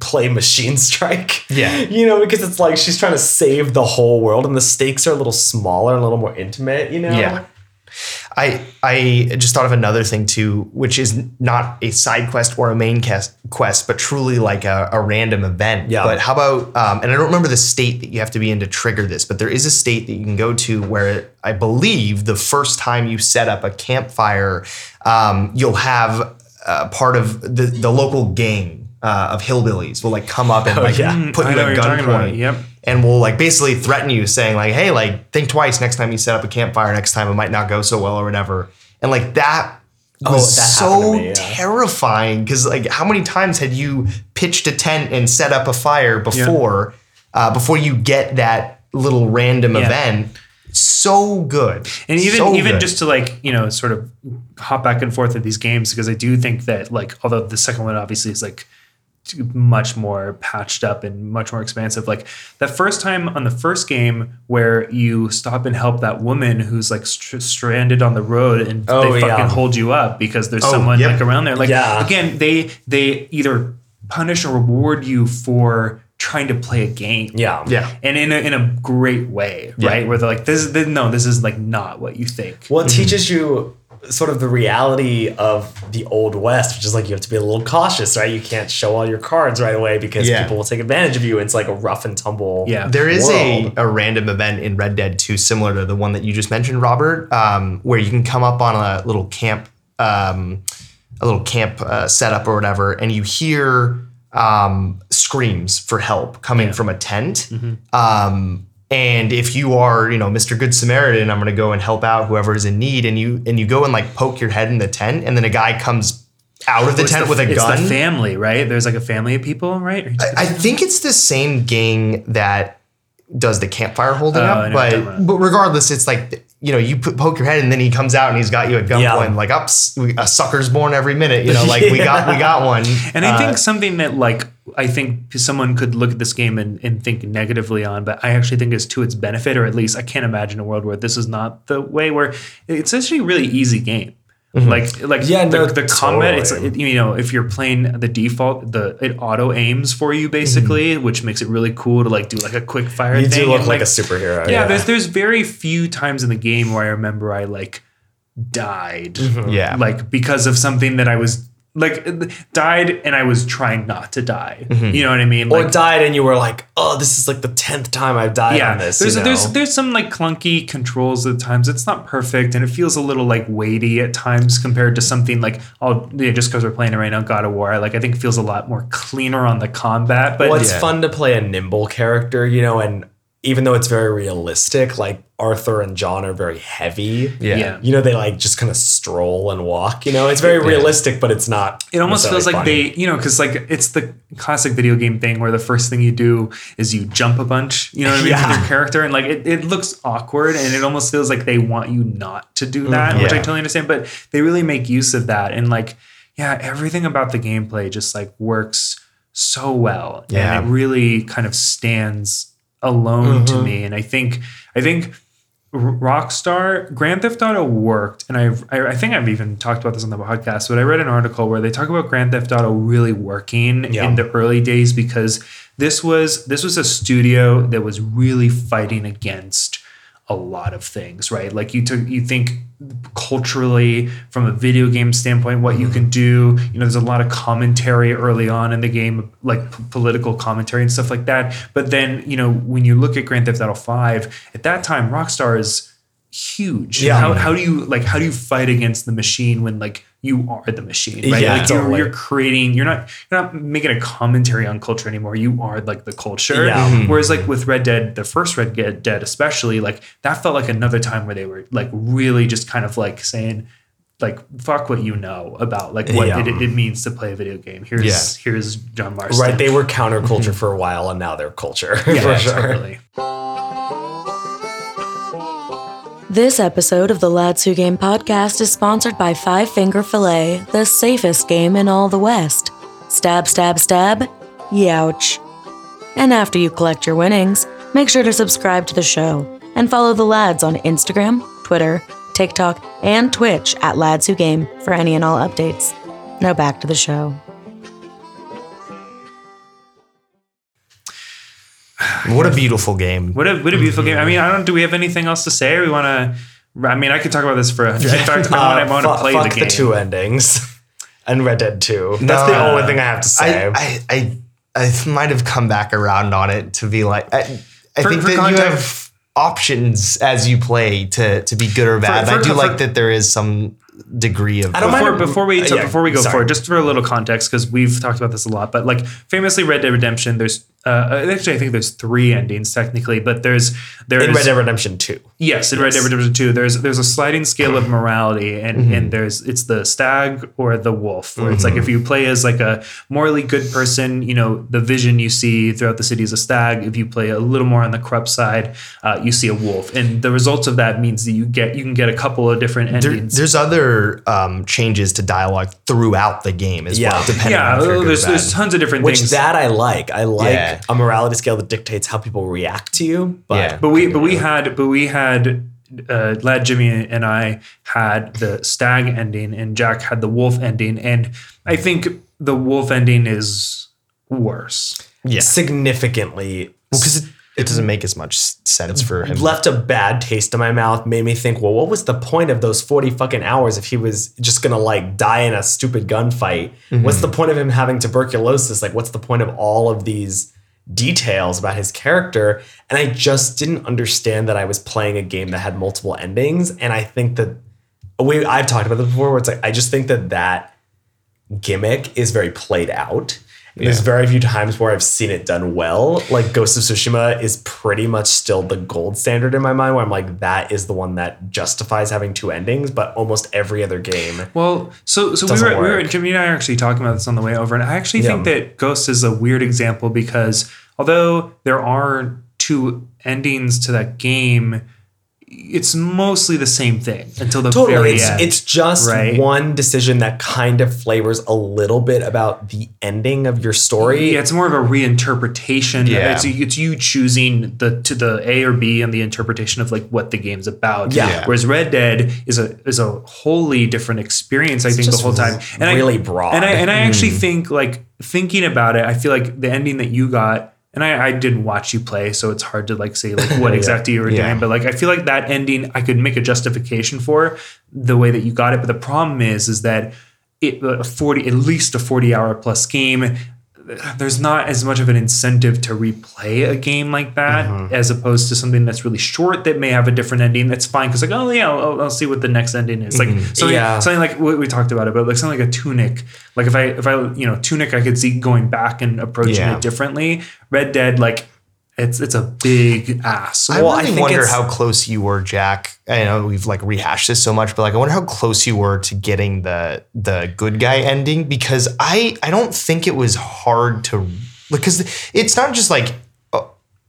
play Machine Strike. Yeah. you know, because it's like she's trying to save the whole world, and the stakes are a little smaller and a little more intimate. You know, Yeah. I I just thought of another thing too, which is not a side quest or a main quest, quest but truly like a, a random event. Yeah. But how about um, and I don't remember the state that you have to be in to trigger this, but there is a state that you can go to where I believe the first time you set up a campfire, um, you'll have uh, part of the the local gang. Uh, of hillbillies will like come up and like yeah. put I you at what you're talking about. gunpoint Yep. and will like basically threaten you saying like hey like think twice next time you set up a campfire next time it might not go so well or whatever and like that Oh, was that so me, yeah. terrifying because like how many times had you pitched a tent and set up a fire before uh, before you get that little random Yeah. event so good and even So even good. just to like you know sort of hop back and forth with these games because I do think that like although the second one obviously is like much more patched up and much more expansive like that first time on the first game where you stop and help that woman who's like str- stranded on the road and Oh, they fucking yeah. hold you up because there's Oh, someone yep. like around there like Yeah. again they they either punish or reward you for trying to play a game yeah, yeah and in a, in a great way Yeah. right where they're like this is no this is like not what you think Well, it mm-hmm. teaches you sort of the reality of the old west, which is like you have to be a little cautious, right? You can't show all your cards right away because Yeah. people will take advantage of you. It's like a rough and tumble. Yeah. There is a, world. a random event in Red Dead 2 similar to the one that you just mentioned, Robert, um, where you can come up on a little camp, um, a little camp uh, setup or whatever, and you hear um, screams for help coming from a tent. Um, and if you are, you know, Mr. Good Samaritan, I'm going to go and help out whoever is in need, and you and you go and like poke your head in the tent, and then a guy comes out of the It's tent the- with a it's gun. the family right there's like a family of people right I think it's the same gang that does the campfire holding Oh, up. know what you're talking But but regardless, it's like you know you put, poke your head and then he comes out and he's got you at gunpoint. Yeah. Like ups, a sucker's born every minute. You know, like we got we got one. And I Uh, think something that like I think someone could look at this game and, and think negatively on, but I actually think it's to its benefit, or at least I can't imagine a world where this is not the way where it's actually a really easy game. Mm-hmm. Like like Yeah, the, no, the combat, it's totally. it, you know if you're playing the default, the it auto aims for you basically, mm-hmm. which makes it really cool to like do like a quick fire. You thing do look and, like, a superhero. yeah, there's there's very few times in the game where I remember I like died. Mm-hmm. Yeah. Like because of something that I was like uh, died and I was trying not to die. Mm-hmm. You know what I mean? or Like died and you were like, oh, this is like the tenth time I've died yeah, on this. there's you know? there's there's some like clunky controls at times. It's not perfect and it feels a little like weighty at times compared to something like oh yeah, just because we're playing it right now, God of War. Like I think it feels a lot more cleaner on the combat. But well, it's Yeah. fun to play a nimble character, you know, and even though it's very realistic, like Arthur and John are very heavy. Yeah. yeah. You know, they like just kind of stroll and walk. You know, it's very realistic, but it's not. It almost feels like necessarily they, you know, because like it's the classic video game thing where the first thing you do is you jump a bunch, you know what I mean, Yeah. with your character, and like it, it looks awkward, and it almost feels like they want you not to do that, mm-hmm. which I totally understand. But they really make use of that, and like, yeah, everything about the gameplay just like works so well, Yeah. and it really kind of stands alone to mm-hmm. me. And I think, I think. Rockstar Grand Theft Auto worked, and I've, I I think I've even talked about this on the podcast. But I read an article where they talk about Grand Theft Auto really working Yeah. in the early days because this was this was a studio that was really fighting against a lot of things, right? Like you took you think culturally from a video game standpoint what you can mm-hmm. do you know there's a lot of commentary early on in the game like p- political commentary and stuff like that but then you know when you look at grand theft auto 5 at that time rockstar is huge Yeah. how, how do you like how do you fight against the machine when like you are the machine right Yeah, like you're, you're creating you're not you're not making a commentary on culture anymore you are like the culture Yeah. Mhm. whereas like with red dead the first red dead Dead especially like that felt like another time where they were like really just kind of like saying like fuck what you know about like what Yeah. it, it means to play a video game here's Yeah. here's john marston Right, they were counterculture for a while, and now they're culture. yeah, for sure. totally. This episode of the Lads Who Game podcast is sponsored by Five Finger Fillet, the safest game in all the West. Stab, stab, stab. Youch. And after you collect your winnings, make sure to subscribe to the show and follow the lads on Instagram, Twitter, TikTok, and Twitch at Lads Who Game for any and all updates. Now back to the show. what a beautiful game. what a what a beautiful game i mean i don't do we have anything else to say or we want to I mean, I could talk about this for. In fact, I want, I want to Uh, play fuck the game. the two endings and Red Dead 2. That's the only thing I have to say. I, I, I, I might have come back around on it to be like, I, I For- think for that you have options as you play to to be good or bad. for- I do for- like that there is some degree of. I don't before, it- before we uh, yeah, before we go sorry. forward, just for a little context, because we've talked about this a lot, but like famously, Red Dead Redemption. There's uh, actually I think there's three endings technically, but there's there's in Red Dead Redemption 2. Yes, in Red Dead Redemption 2, there's there's a sliding scale of morality, and Mm-hmm. and there's it's the stag or the wolf, where it's like if you play as like a morally good person, you know the vision you see throughout the city is a stag. If you play a little more on the corrupt side, uh, you see a wolf, and the results of that means that you get you can get a couple of different There- endings. there's other um, changes to dialogue throughout the game as Yeah. well, depending yeah, on if you're good or there's bad. there's tons of different Which things. that I like. I like Yeah. a morality scale that dictates how people react to you. But Yeah. But we but we had but we had uh, lad Jimmy and I had the stag ending and Jack had the wolf ending and I think the wolf ending is worse. yeah, significantly because it, doesn't make as much sense for him. left a bad taste in my mouth, made me think, well, what was the point of those 40 fucking hours if he was just gonna like die in a stupid gunfight? Mm-hmm. What's the point of him having tuberculosis? Like, what's the point of all of these details about his character? And I just didn't understand that I was playing a game that had multiple endings. And I think that we I've talked about this before where it's like I just think that that gimmick is very played out. And There's very few times where I've seen it done well. Like Ghost of Tsushima is pretty much still the gold standard in my mind, where I'm like, that is the one that justifies having two endings, but almost every other game. Well, so so we were, we were. Jimmy and I are actually talking about this on the way over, and I actually think that Ghost is a weird example because although there are two endings to that game, it's mostly the same thing until the Totally. very It's, end. it's just right? one decision that kind of flavors a little bit about the ending of your story. yeah, it's more of a reinterpretation. Yeah. It's, it's you choosing the to the A or B and the interpretation of like what the game's about. Yeah. Yeah. Whereas Red Dead is a is a wholly different experience. I think the whole time. And really I, broad. And I and I actually hmm. think like thinking about it, I feel like the ending that you got. And I, I didn't watch you play, so it's hard to like say like what exactly you were Yeah. doing. But like I feel like that ending I could make a justification for the way that you got it. But the problem is is that it a 40 at least a 40 hour plus game there's not as much of an incentive to replay a game like that Mm-hmm. as opposed to something that's really short that may have a different ending that's fine because like oh yeah I'll, I'll see what the next ending is like something, Yeah. something like what we talked about it but like something like a tunic like if i if i you know tunic i could see going back and approaching Yeah. it differently red dead like it's it's a big ass I Well, I really think wonder how close you were, Jack. I know we've like rehashed this so much, but like I wonder how close you were to getting the the good guy ending because I I don't think it was hard to because it's not just like uh,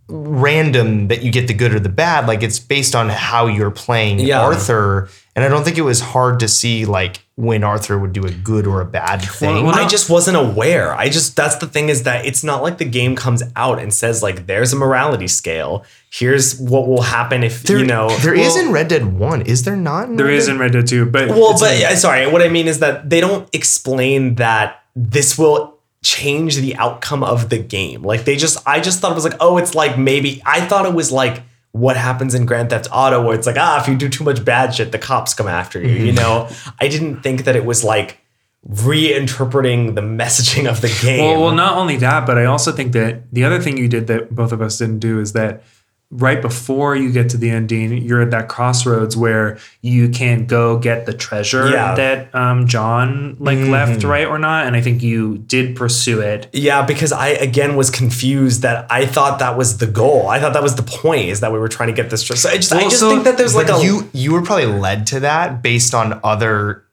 random that you get the good or the bad. Like it's based on how you're playing Yeah. Arthur, and I don't think it was hard to see like when Arthur would do a good or a bad thing. well, I just wasn't aware. I just that's the thing is that it's not like the game comes out and says like there's a morality scale. Here's what will happen if there, you know there well, is in Red Dead One. Is there not? In there Red is Dead? in red dead 2 but Well, but yeah, uh, sorry, what I mean is that they don't explain that this will change the outcome of the game. Like they just I just thought it was like, oh, it's like maybe I thought it was like what happens in Grand Theft Auto where it's like, ah, if you do too much bad shit, the cops come after you, Mm-hmm. you know? I didn't think that it was like reinterpreting the messaging of the game. Well, well, not only that, but I also think that the other thing you did that both of us didn't do is that right before you get to the ending, you're at that crossroads where you can go get the treasure Yeah. that um, John like left, right or not. And I think you did pursue it. Yeah, because I again was confused that I thought that was the goal. I thought that was the point is that we were trying to get this. So I just, I just so- think that there's like a you you were probably led to that based on other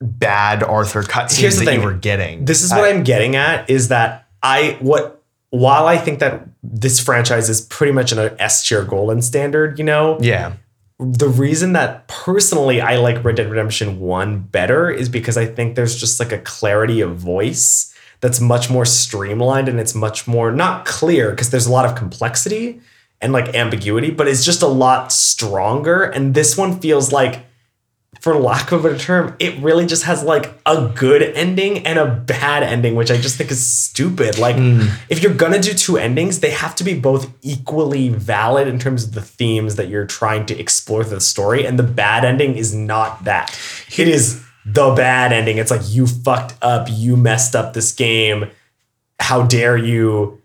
bad Arthur cutscenes that thing. you were getting. This is what I'm getting at is that I what while I think that this franchise is pretty much an S tier golden standard, you know, yeah. the reason that personally I like Red Dead Redemption 1 better is because I think there's just like a clarity of voice that's much more streamlined and it's much more not clear because there's a lot of complexity and like ambiguity, but it's just a lot stronger. And this one feels like, for lack of a better term, it really just has like a good ending and a bad ending, which I just think is stupid. Like, hmm. if you're gonna do two endings, they have to be both equally valid in terms of the themes that you're trying to explore through the story. And the bad ending is not that. It is the bad ending. It's like you fucked up, you messed up this game. How dare you?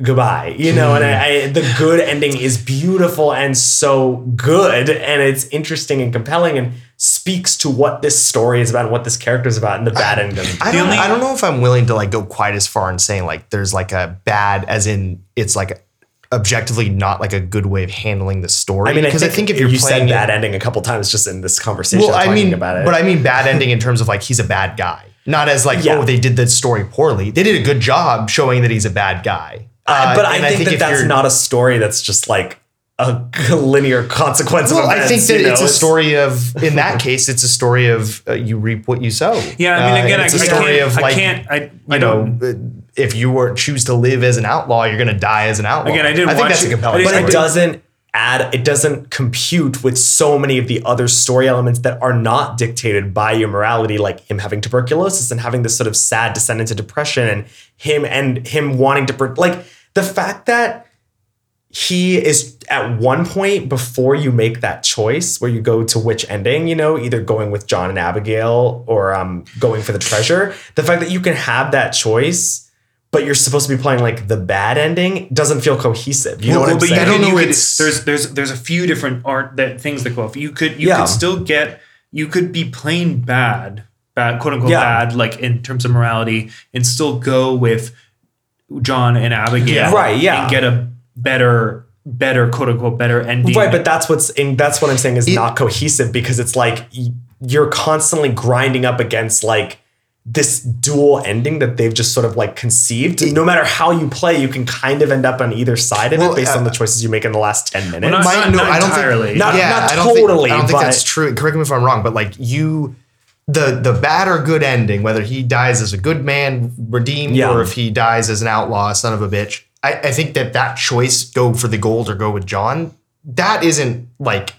goodbye you know and I, I the good ending is beautiful and so good and it's interesting and compelling and speaks to what this story is about and what this character is about and the bad ending doesn't I don't, I don't know if I'm willing to like go quite as far in saying like there's like a bad as in it's like objectively not like a good way of handling the story. I mean, because I think, if you're you playing said it- bad ending a couple times just in this conversation, well, I mean, about it. but I mean bad ending in terms of like he's a bad guy, not as like Yeah. oh they did the story poorly. They did a good job showing that he's a bad guy. Uh, Uh, but I and think, that if that's not a story that's just like a linear consequence Well, of I think that you know? it's a story of, in that case, it's a story of uh, you reap what you sow. Yeah, I mean, Uh, again, it's I, a I story can't, of like, I can't, I, I you don't, know, uh, if you were choose to live as an outlaw, you're going to die as an outlaw. Again, I didn't I think watch that's a compelling I but didn't- it doesn't add it doesn't compute with so many of the other story elements that are not dictated by your morality like him having tuberculosis and having this sort of sad descent into depression and him and him wanting to like the fact that he is at one point before you make that choice where you go to which ending you know either going with john and abigail or um, going for the treasure the fact that you can have that choice but you're supposed to be playing like the bad ending doesn't feel cohesive you know Well, what i'm but you saying could- I don't you know, could- it's- there's there's there's a few different art that things that go off. You could you Yeah. could still get you could be playing bad, bad quote unquote Yeah. bad, like in terms of morality, and still go with John and Abigail, Yeah. Right, yeah. and get a better better quote unquote better ending. Right, but that's what's in, that's what I'm saying is not cohesive because it's like you're constantly grinding up against like this dual ending that they've just sort of like conceived. No matter how you play, you can kind of end up on either side of Well, it based on uh, the choices you make in the last 10 minutes. not- My- no, I don't entirely. think. Not- yeah, not I don't totally, Think, I don't think that's true. Correct me if I'm wrong, but like you, the the bad or good ending, whether he dies as a good man, redeemed, Yeah. or if he dies as an outlaw, son of a bitch. I, I think that that choice, go for the gold or go with John, that isn't like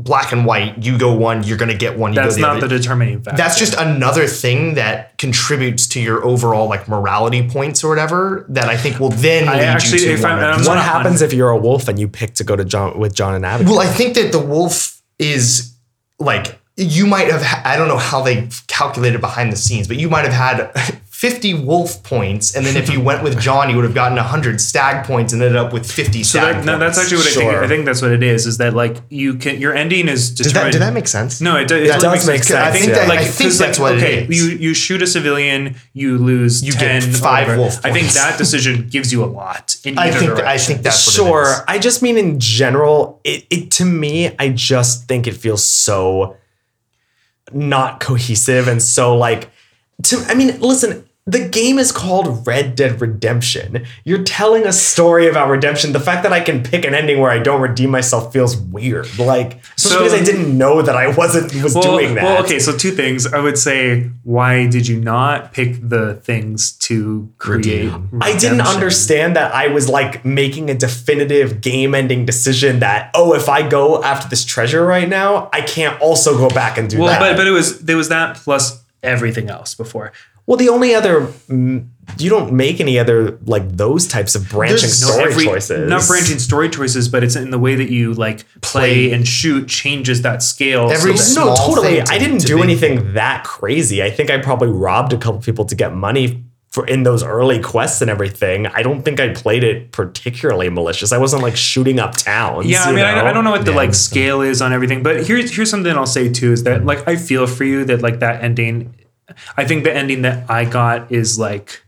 black and white. You go one, you're gonna get one. You That's go the not other. the determining factor. that's just another thing that contributes to your overall like morality points or whatever that I think will then I lead actually- you to if one I'm- I'm what happens if you're a wolf and you pick to go to John with John and Abigail? Well, I think that the wolf is like you might have. I don't know how they calculated behind the scenes, but you might have had 50 wolf points, and then if you went with John, you would have gotten 100 stag points and ended up with 50 So stag that, no, that's actually what I think. Sure. I think that's what it is. Is that like you can your ending is Does that, determined. did that make sense? No, it, do- it That totally does make sense, I think yeah. that, Like, I think 'cause, that's like, what okay, it is. you you shoot a civilian, you lose You get ten, five whatever. wolf I think that decision gives you a lot. In I think that, I think that's what sure. it is. I just mean in general, it, it to me, I just think it feels so not cohesive and so like to I mean, listen, the game is called Red Dead Redemption. You're telling a story about redemption. The fact that I can pick an ending where I don't redeem myself feels weird. Like So- because I didn't know that I wasn't was well, doing that. Well, okay, so two things. I would say, why did you not pick the things to create? I didn't understand that I was like making a definitive game ending decision that, oh, if I go after this treasure right now, I can't also go back and do Well, that. but but it was there was that plus everything else before. Well, the only other, mm, you don't make any other like those types of branching There's no story every- choices. Not branching story choices, but it's in the way that you like play and shoot changes that scale. Every so that- small No, totally. thing to- I didn't to do big anything that crazy. I think I probably robbed a couple people to get money for in those early quests and everything. I don't think I played it particularly malicious. I wasn't like shooting up towns. Yeah, I mean, I, know? I don't know what the Yeah, like scale is on everything, but here's here's something I'll say too is that like I feel for you that like that ending. I think the ending that I got is like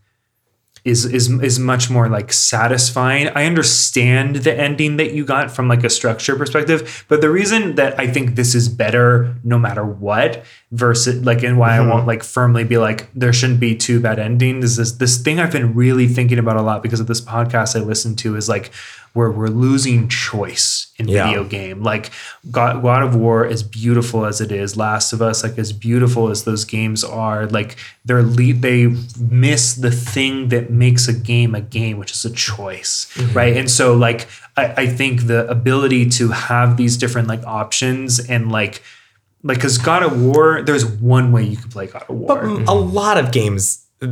is is is much more like satisfying. I understand the ending that you got from like a structure perspective, but the reason that I think this is better no matter what versus like and why I won't uh-huh. like firmly be like there shouldn't be two bad endings is this this thing I've been really thinking about a lot because of this podcast I listen to is like where we're losing choice in Yeah. video game. Like God, God of War, as beautiful as it is, Last of Us, like as beautiful as those games are, like they're le- they miss the thing that makes a game a game, which is a choice, mm-hmm. right? And so, like I, I think the ability to have these different like options and like like because God of War, there's one way you could play God of War. But a lot of games, uh,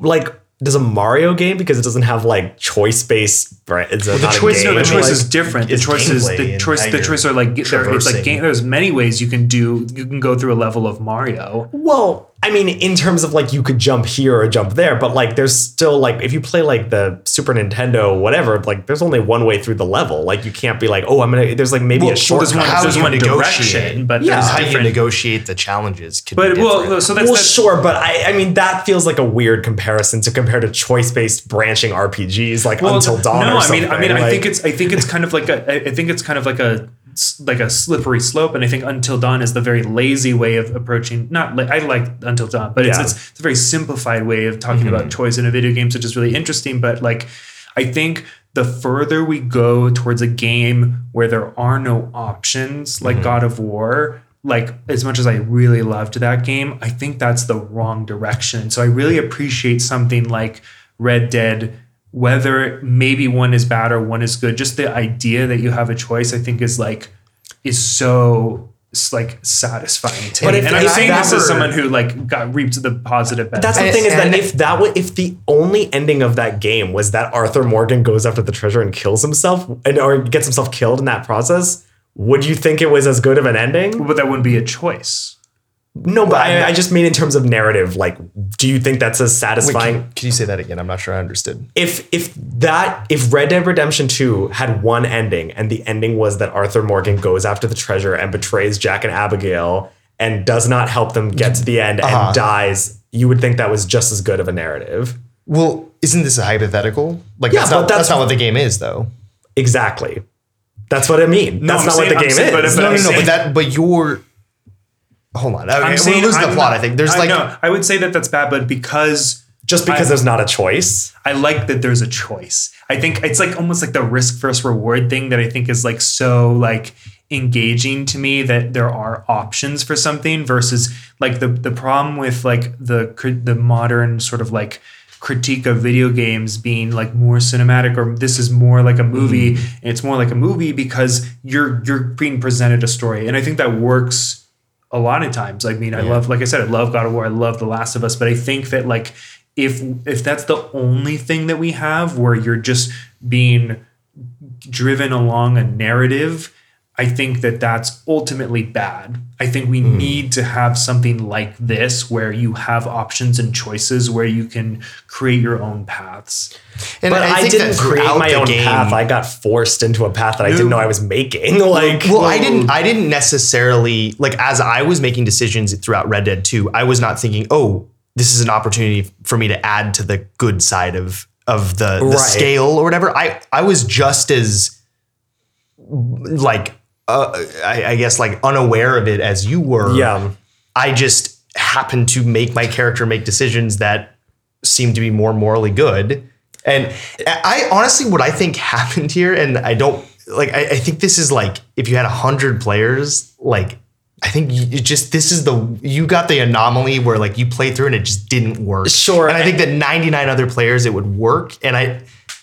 like does a Mario game because it doesn't have like choice based. Right? It's a, the not a choice- game. No, the choice like, is different. The choice is the choice. The choice are like there, it's like game. There's many ways you can do. You can go through a level of Mario. Well, I mean, in terms of like you could jump here or jump there, but like there's still like if you play like the Super Nintendo, whatever, like there's only one way through the level. Like you can't be like, oh, I'm gonna. There's like maybe Well, a well, short. there's one, there's one direction, but Yeah. there's How you different. negotiate the challenges could But be well, so that's, well, that's sure, but I, I mean that feels like a weird comparison to compare to choice-based branching RPGs like well, Until Dawn. No, or I mean, I something. mean, I think it's, I think it's kind of like a, I- I think it's kind of like a, like a slippery slope, and I think Until Dawn is the very lazy way of approaching. Not, like I like Until Dawn, but it's, Yeah. it's, it's a very simplified way of talking about mm-hmm. choice in a video game, which is really interesting. But like, I think the further we go towards a game where there are no options, like mm-hmm. God of War, like as much as I really loved that game, I think that's the wrong direction. So I really appreciate something like Red Dead, whether maybe one is bad or one is good. Just the idea that you have a choice, I think, is like is so it's like satisfying to But me. if- and I'm if saying that this as someone who like got reaped the positive benefit. That's the thing is that if that would if the only ending of that game was that Arthur Morgan goes after the treasure and kills himself and or gets himself killed in that process, would you think it was as good of an ending? but that wouldn't be a choice. No, but I, I just mean in terms of narrative. Like, do you think that's as Wait, satisfying? can, can you say that again? I'm not sure I understood. if if that if Red Dead Redemption 2 had one ending and the ending was that Arthur Morgan goes after the treasure and betrays Jack and Abigail and does not help them get to the end Uh-huh. and dies, you would think that was just as good of a narrative. Well, isn't this a hypothetical? Like Yeah, that's but not that's- that's not what the game is, though. Exactly. That's what I mean. No, that's I'm not saying- what the I'm game saying- is. but if- no, no, no. But that, but you're hold on. Okay, we're losing the I'm plot. not- I think there's I like know. I would say that that's bad, but because Just because I- there's not a choice. I like that there's a choice. I think it's like almost like the risk versus reward thing that I think is like so like engaging to me that there are options for something versus like the the problem with like the the modern sort of like critique of video games being like more cinematic or this is more like a movie mm-hmm. it's more like a movie because you're you're being presented a story and I think that works a lot of times. I mean, I love, like I said, I love God of War. I love The Last of Us, but I think that like if if that's the only thing that we have, where you're just being driven along a narrative, I think that that's ultimately bad. I think we hmm. need to have something like this where you have options and choices where you can create your own paths. and But I, think didn't create my own game- path. I got forced into a path that I didn't know I was making. Like, well, I didn't. I didn't necessarily like as I was making decisions throughout Red Dead 2. I was not thinking, oh, this is an opportunity for me to add to the good side of of the, the Right. scale or whatever. I I was just as like uh, I, I guess like unaware of it as you were. yeah. I just happened to make my character make decisions that seemed to be more morally good. And I honestly, what I think happened here, and I don't like, I, I think this is like if you had a hundred players, like I think you just this is the you got the anomaly where like you play through and it just didn't work. Sure. and I think that 99 other players it would work, and I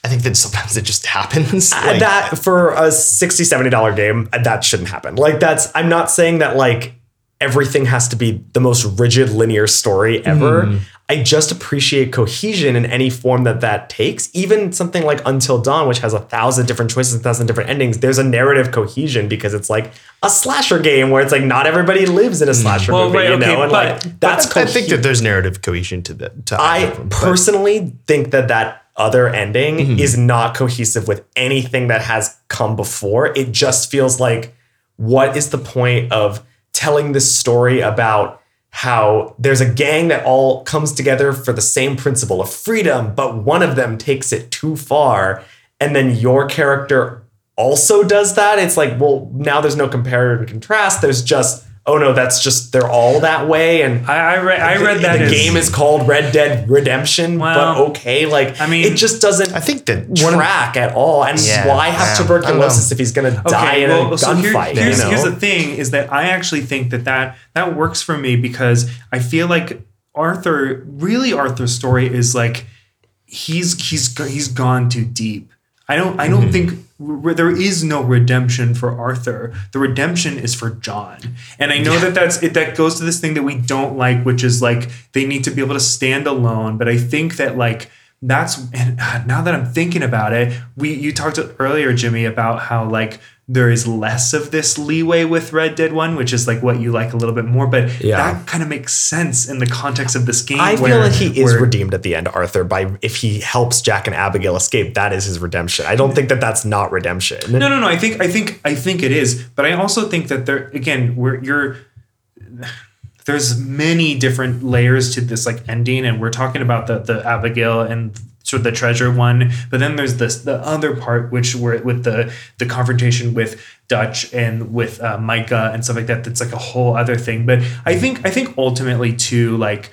think that sometimes it just happens. Uh, Like, that for a 60 70 dollar game uh, that shouldn't happen. Like that's i'm not saying that like everything has to be the most rigid linear story ever. Hmm. i just appreciate cohesion in any form that that takes. Even something like until dawn which has a thousand different choices a thousand different endings there's a narrative cohesion because it's like a slasher game where it's like not everybody lives in a slasher Well, movie right, you okay, know? And but- like that's I think that there's narrative cohesion to the to I of them, personally think that that other ending Mm-hmm. is not cohesive with anything that has come before. It just feels like, what is the point of telling this story about how there's a gang that all comes together for the same principle of freedom, but one of them takes it too far, and then your character also does that? It's like, well, now there's no compare and contrast. There's just, oh no, that's just they're all that way, and I, I read I read that the as, game is called Red Dead Redemption, Well, but okay, like I mean, it just doesn't I think that one of- track at all. And Yeah, why have yeah, I don't tuberculosis if he's gonna die in a so here- gunfight? here's, you know? here's the thing: is that I actually think that that that works for me because I feel like Arthur, really, Arthur's story is like he's he's he's gone too deep. I don't I Mm-hmm. don't think r- there is no redemption for Arthur. The redemption is for John, and I know that that's it. That goes to this thing that we don't like, which is like they need to be able to stand alone. But I think that like that's and now that I'm thinking about it, we you talked earlier, Jimmy, about how like there is less of this leeway with Red Dead One, which is like what you like a little bit more. But Yeah. that kind of makes sense in the context of this game. I feel like he is where- redeemed at the end, Arthur, by if he helps Jack and Abigail escape, that is his redemption. I don't think that that's not redemption. No, no, no. I think, I think, I think it is. But I also think that there, again, where you're, there's many different layers to this like ending, and we're talking about the the Abigail and sort of the treasure one. But then there's this the other part, which were with the the confrontation with Dutch and with uh, Micah and stuff like that. That's like a whole other thing. But I think, I think ultimately too, like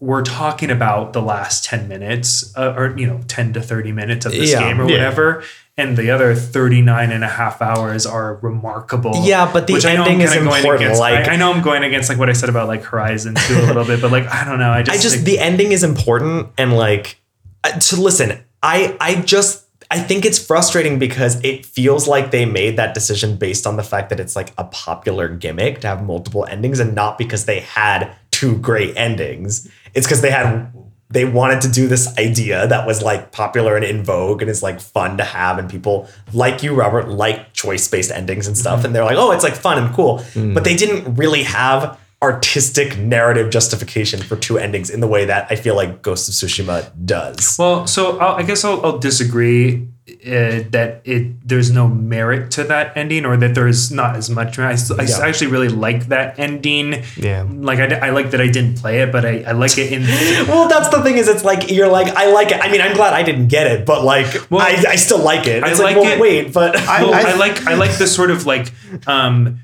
we're talking about the last 10 minutes uh, or you know 10 to 30 minutes of this Yeah. game or Yeah. whatever and the other 39 and a half hours are remarkable Yeah, but the which I know I'm ending is important, against- like- I, I know i'm going against like what i said about like horizon 2 a little bit but like i don't know i just I just like, the ending is important and like Uh, to listen. I I just I think it's frustrating because it feels like they made that decision based on the fact that it's like a popular gimmick to have multiple endings and not because they had two great endings. It's because they had they wanted to do this idea that was like popular and in vogue and is like fun to have and people like you Robert like choice based endings and stuff mm-hmm. and they're like oh it's like fun and cool mm. but they didn't really have artistic narrative justification for two endings in the way that I feel like Ghost of Tsushima does. well so I'll, i guess I'll, I'll disagree uh, that it there's no merit to that ending or that there's not as much I, s- I s- Yeah. actually really like that ending Yeah. like I like that i didn't play it but i, I like it in well, that's the thing is it's like you're like I like it. I mean, I'm glad I didn't get it, but like Well, I, I still like it. I It's like like, well, it- wait, but well, I- I, like I like the sort of like um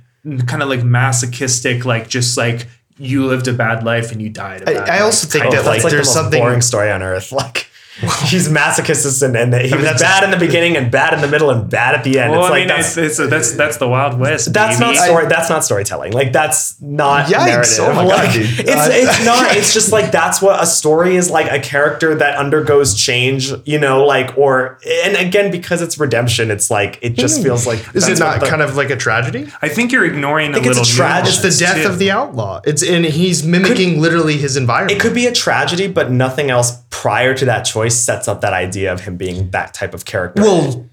kind of like masochistic, like just like you lived a bad life and you died. A bad I, I also think kind that of like That's like the there's most something boring story on earth. Like he's masochist and, and he was that's- bad in the beginning and bad in the middle and bad at the end. Well, it's I like mean, that's it's, it's, that's that's the Wild West. that's not baby. story. That's not storytelling. Like that's not Yikes. narrative. Oh my God, dude. It's Uh, it's not. It's just like that's what a story is like. A character that undergoes change. You know, like or and again because it's redemption. It's like it just feels like is it not the- kind of like a tragedy? I think you're ignoring a think it's a little. tragedy. It's the death too. of the outlaw. It's and he's mimicking literally his environment. It could be a tragedy, but nothing else prior to that choice sets up that idea of him being that type of character. well,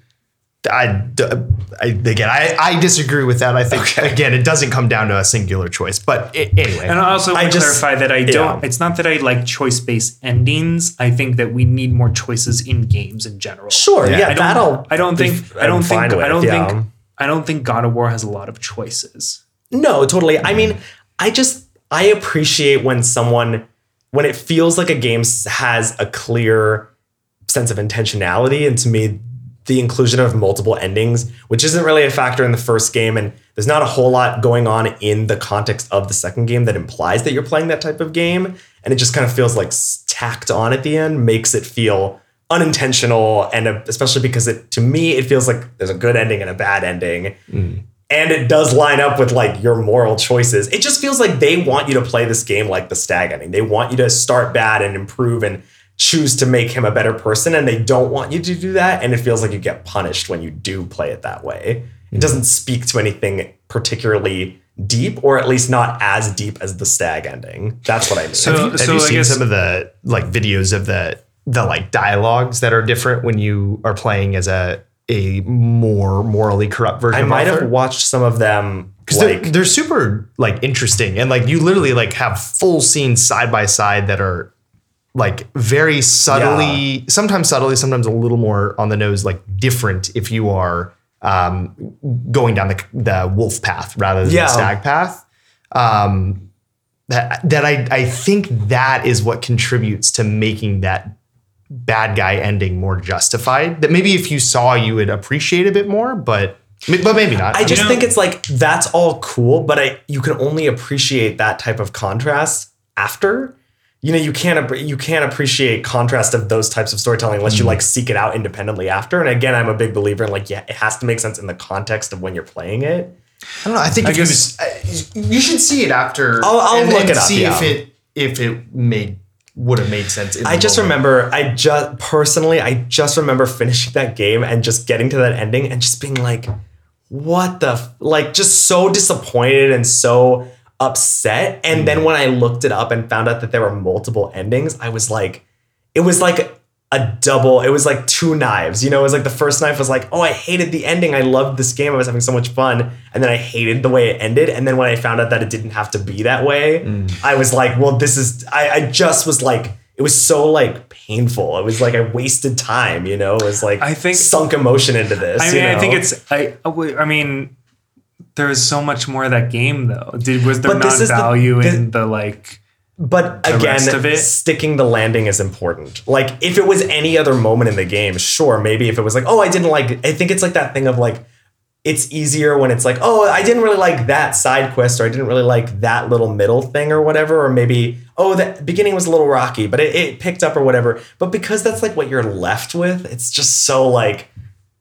I, I again, I, I disagree with that. I think again, it doesn't come down to a singular choice. But i- anyway, And I also want I to just- clarify that I don't. It's not that I like choice-based endings. I think that we need more choices in games in general. sure, yeah, Yeah, I don't. that'll. I don't think. f- I don't think. with, I don't yeah. think. I don't think God of War has a lot of choices. No, totally. I mean, I just I appreciate when someone when it feels like a game has a clear sense of intentionality, and to me, the inclusion of multiple endings, which isn't really a factor in the first game, and there's not a whole lot going on in the context of the second game that implies that you're playing that type of game, and it just kind of feels like tacked on at the end, makes it feel unintentional, and uh, especially because it to me it feels like there's a good ending and a bad ending and it does line up with like your moral choices. It just feels like they want you to play this game like the stag ending. They want you to start bad and improve and choose to make him a better person, and they don't want you to do that. And it feels like you get punished when you do play it that way. It hmm. doesn't speak to anything particularly deep, or at least not as deep as the stag ending. That's what I mean. So, have so you seen guess some of the like videos of the the like dialogues that are different when you are playing as a a more morally corrupt version I might have watched some of them. because Like, they're, they're super like interesting and like you literally like have full scenes side by side that are like very subtly sometimes subtly sometimes a little more on the nose like different if you are um going down the the wolf path rather than Yeah. the stag path um that that I I think that is what contributes to making that bad guy ending more justified that maybe if you saw you would appreciate a bit more but but maybe not I just know- think it's like that's all cool, but I you can only appreciate that type of contrast after. You know, you can't you can't appreciate contrast of those types of storytelling unless Mm. you like seek it out independently after. And again, I'm a big believer in like yeah, it has to make sense in the context of when you're playing it. I don't know. I think I if you, guess- uh, you should see it after. I'll- I'll and look then it up, See yeah. if it if it made would have made sense. in I just moment. remember, I just personally, I just remember finishing that game and just getting to that ending and just being like, what the, f-? like, just so disappointed and so upset. And then mm. when I looked it up and found out that there were multiple endings, I was like, it was like a double, it was like two knives. You know, it was like the first knife was like, oh, I hated the ending. I loved this game. I was having so much fun. And then I hated the way it ended. And then when I found out that it didn't have to be that way, mm. I was like, well, this is, I, I just was like, it was so like painful. It was like I wasted time, you know. It was like I think- sunk emotion into this. I mean, you I think it's. I. I mean, there is so much more of that game though. Did was there But not value the- in the like? But the again, rest of it? sticking the landing is important. Like if it was any other moment in the game, sure, maybe if it was like, oh, I didn't like. I think it's like that thing of like, it's easier when it's like, oh, I didn't really like that side quest, or I didn't really like that little middle thing, or whatever, or maybe oh, the beginning was a little rocky, but it, it picked up or whatever. But because that's like what you're left with, it's just so like,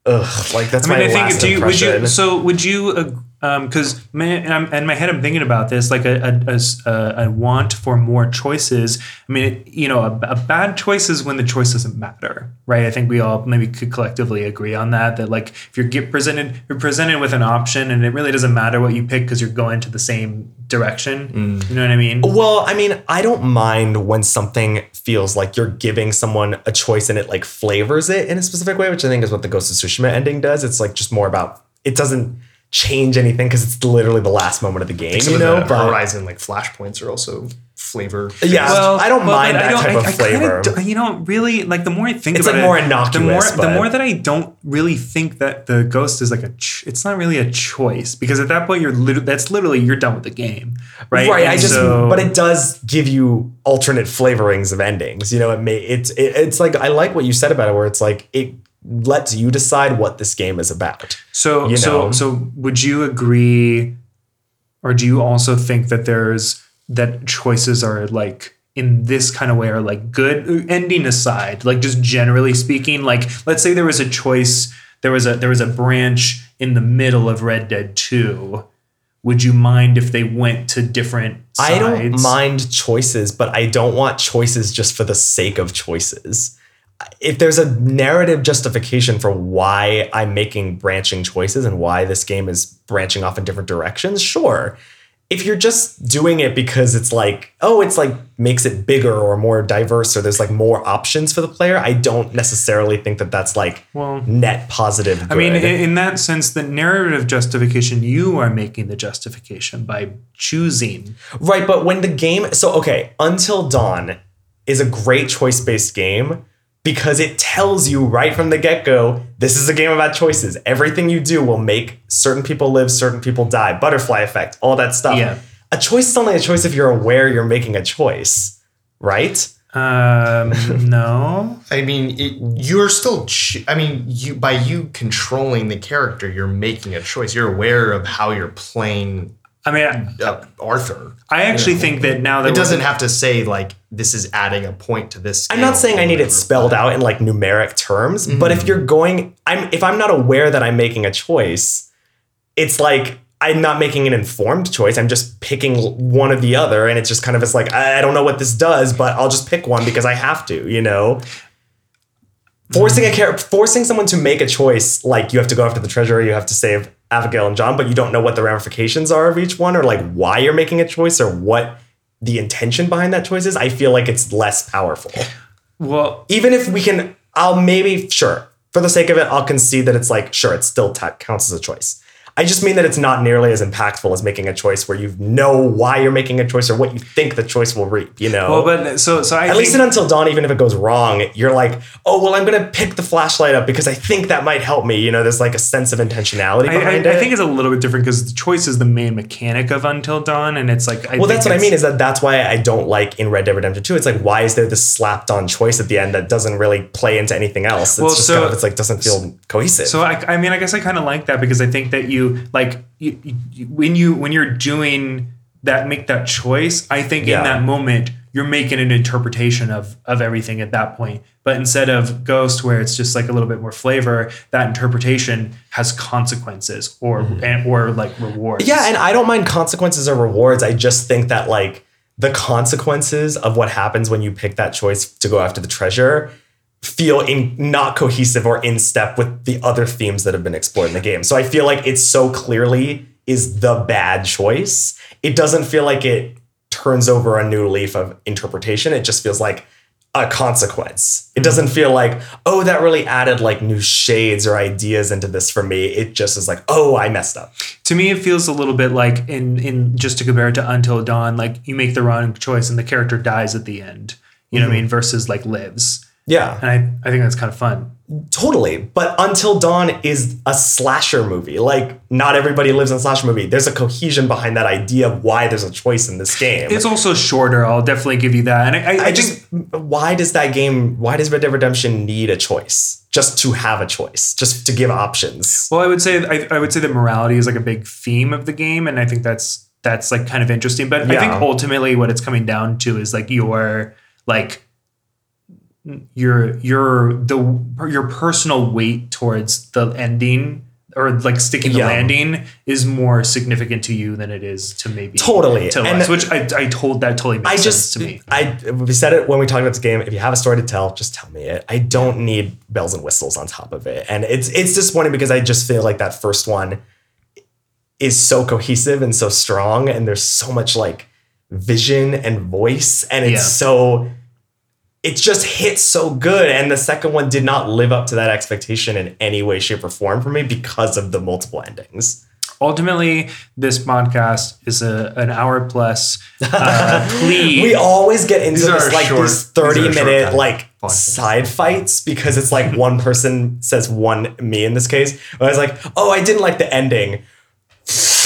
ugh, like that's I mean, my I think. last Do you, would you? So would you? Um, because and in my head, I'm thinking about this like a a, a a- want for more choices. I mean, it, you know, a, a bad choice is when the choice doesn't matter, right? I think we all maybe could collectively agree on that. That like if you're get presented, you're presented with an option, and it really doesn't matter what you pick because you're going to the same direction. You know what I mean? Well, I mean, I don't mind when something feels like you're giving someone a choice and it like flavors it in a specific way, which I think is what the Ghost of Tsushima ending does. It's like just more about it doesn't change anything because it's literally the last moment of the game, you know. the But Horizon like flashpoints are also flavor. yeah, well, I don't well, mind but that type of kinda flavor. don't- you know, really, like the more I think It's, about like, it, more the more innocuous, the more that I don't really think that the ghost is like a. Ch- it's not really a choice because at that point you're lit- that's literally you're done with the game, right? Right. I just, so- but it does give you alternate flavorings of endings. You know, it may, it's, it, it's like, I like what you said about it, where it's like, it lets you decide what this game is about. So you so so would you agree Or do you also think that there's that choices are like in this kind of way are like good ending aside, like just generally speaking, like let's say there was a choice, there was a there was a branch in the middle of Red Dead 2. Would you mind if they went to different sides? I don't mind choices, but I don't want choices just for the sake of choices. If there's a narrative justification for why I'm making branching choices and why this game is branching off in different directions, sure. If you're just doing it because it's like, oh, it's like makes it bigger or more diverse or there's like more options for the player, I don't necessarily think that that's like Well, net positive. I mean, in, in that sense, the narrative justification, you are making the justification by choosing. Right, but when the game so okay, Until Dawn is a great choice-based game because it tells you right from the get-go, this is a game about choices. Everything you do will make certain people live, certain people die, butterfly effect, all that stuff. Yeah. A choice is only a choice if you're aware you're making a choice, right? Um, no. I mean, it, you're still. Ch- I mean, you by you controlling the character, you're making a choice. You're aware of how you're playing I mean, uh, Arthur. I actually think that now that It we're- doesn't have to say like this is adding a point to this. I'm not saying I need it spelled out in like numeric terms, but if you're going I'm if I'm not aware that I'm making a choice, it's like I'm not making an informed choice. I'm just picking one or the other and it's just kind of it's like I I don't know what this does, but I'll just pick one because I have to, you know. Forcing a character, forcing someone to make a choice, like you have to go after the treasure, you have to save Abigail and John, but you don't know what the ramifications are of each one, or like why you're making a choice, or what the intention behind that choice is. I feel like it's less powerful Well, even if we can, I'll maybe, sure, for the sake of it, I'll concede that it's like, sure, it still ta counts as a choice. I just mean that it's not nearly as impactful as making a choice where you know why you're making a choice or what you think the choice will reap, you know? well, but so so I At least in Until Dawn, even if it goes wrong, you're like, oh, well, I'm going to pick the flashlight up because I think that might help me. You know, there's like a sense of intentionality I, I, behind I think it's a little bit different because the choice is the main mechanic of Until Dawn, and it's like I well, that's what I mean is that that's why I don't like in Red Dead Redemption 2. It's like, why is there this slapped on choice at the end that doesn't really play into anything else? It's Well, just so- kind of, it's like, doesn't feel cohesive. So I, I mean, I guess I kind of like that because I think that you like you, you, when you when you're doing that, make that choice. I think Yeah. in that moment you're making an interpretation of of everything at that point. But instead of Ghost, where it's just like a little bit more flavor, that interpretation has consequences or mm-hmm. and, or like rewards. Yeah, and I don't mind consequences or rewards. I just think that like the consequences of what happens when you pick that choice to go after the treasure feel in not cohesive or in step with the other themes that have been explored in the game. So I feel like it so clearly is the bad choice. It doesn't feel like it turns over a new leaf of interpretation. It just feels like a consequence. It doesn't mm-hmm. feel like, oh, that really added like new shades or ideas into this for me. It just is like, oh, I messed up. to me it feels a little bit like in in just to compare it to until dawn like you make the wrong choice and the character dies at the end you know what i mm-hmm. mean versus like lives Yeah. and i i think that's kind of fun Totally. But Until Dawn is a slasher movie. Like, not everybody lives in a slasher movie. There's a cohesion behind that idea of why there's a choice in this game. it's also shorter i'll definitely give you that and i, I, I just, why does that game, why does Red Dead Redemption need a choice? Just to have a choice, just to give options. well i would say I, I would say that morality is like a big theme of the game and i think that's that's like kind of interesting but i think ultimately what it's coming down to is like your like your your the your personal weight towards the ending or like sticking the Yeah. landing is more significant to you than it is to maybe Totally. to And- us, which I, I told that totally makes I sense just, to me. I we said it when we talked about this game. If you have a story to tell, just tell me it. I don't need bells and whistles on top of it, and it's it's disappointing because I just feel like that first one is so cohesive and so strong, and there's so much like vision and voice, and it's Yeah. so it just hits so good. And the second one did not live up to that expectation in any way, shape, or form for me because of the multiple endings. Ultimately, this podcast is a an hour plus uh, plea. We always get into this like short- these these 30 short minute like podcasts. side fights because it's like one person says one me in this case. I was like, oh, I didn't like the ending.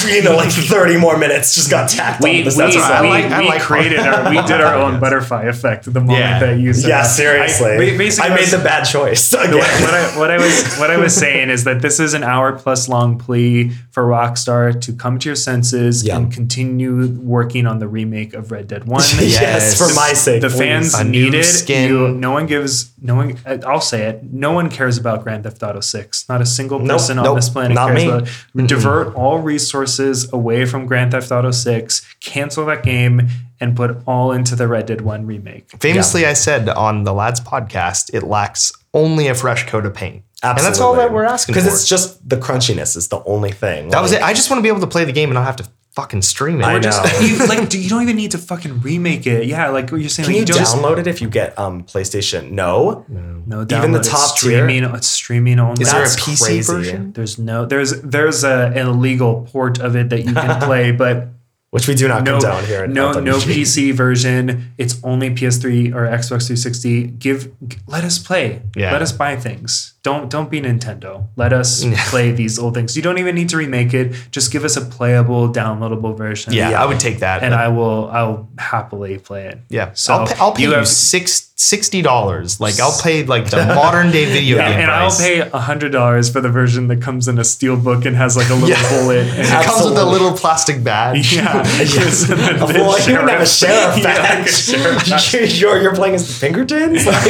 you know, like 30 more minutes just got tacked we, on this we, episode. I we, like- I we like- created our we did our own butterfly effect the moment Yeah. that you said yeah, that. seriously. I, basically I made was- the bad choice. what, Again. what I, what I was what I was saying is that this is an hour plus long plea for Rockstar to come to your senses Yeah. and continue working on the remake of Red Dead One. yes, Yes. for my sake. the fans A new needed skin. you. No one gives. No one. I'll say it. No one cares about Grand Theft Auto Six. Not a single Nope, person on nope, this planet not cares me. about. it. Divert all resources away from Grand Theft Auto Six. Cancel that game and put all into the Red Dead One remake. Famously, I said on the Lads podcast, it lacks only a fresh coat of paint. And that's all that we're asking for. Because it's just the crunchiness is the only thing. that was it. I just want to be able to play the game and not have to fucking stream it. I know. just- you, like do- you don't even need to fucking remake it. Yeah, like what you're saying. Can like, you just download it if you get um PlayStation? No. no Even the download it. top tier? streaming. It's streaming only. Is there a PC crazy. version? There's no there's there's a, an illegal port of it that you can play, but Which we do not no condone here. At no no PC version. It's only PS3 or Xbox 360. Give g- let us play. Yeah. Let us buy things. Don't don't be Nintendo. Let us play these old things. You don't even need to remake it. Just give us a playable, downloadable version. yeah, Yeah. I would take that. And I will I'll happily play it. yeah, So I'll pay, I'll pay you, have- six, $60. Like, I'll pay like the modern day video Yeah, game and I'll price. pay hundred dollars for the version that comes in a steel book and has like a little Yeah. bullet. And It comes with a little plastic badge. yeah, yes. and then the Well, you don't have a sheriff Yeah, like a badge. sheriff badge. you're, you're playing as the Pinkertons? Like,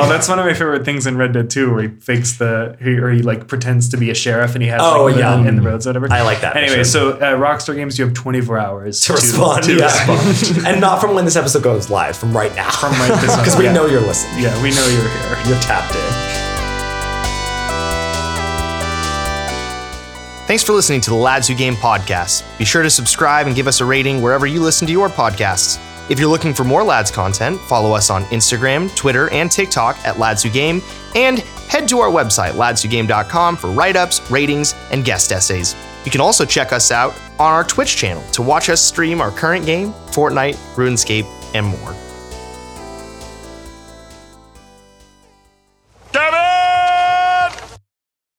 Oh, that's one of my favorite things in Red Dead 2, where he fakes the, he, or he like pretends to be a sheriff and he has Oh, like the- yeah. in the roads, whatever. I like that Anyway, mission. so uh, Rockstar Games, you have 24 hours to respond. to yeah. respond. and not from when this episode goes live, from right now. From right this Because we yeah. know you're listening. Yeah, we know you're here. You're tapped in. Thanks for listening to the Lads Who Game podcast. Be sure to subscribe and give us a rating wherever you listen to your podcasts. If you're looking for more Lads content, follow us on Instagram, Twitter, and TikTok at Lads Who Game, and head to our website, ladswhogame.com, for write ups, ratings, and guest essays. You can also check us out on our Twitch channel to watch us stream our current game, Fortnite, RuneScape, and more.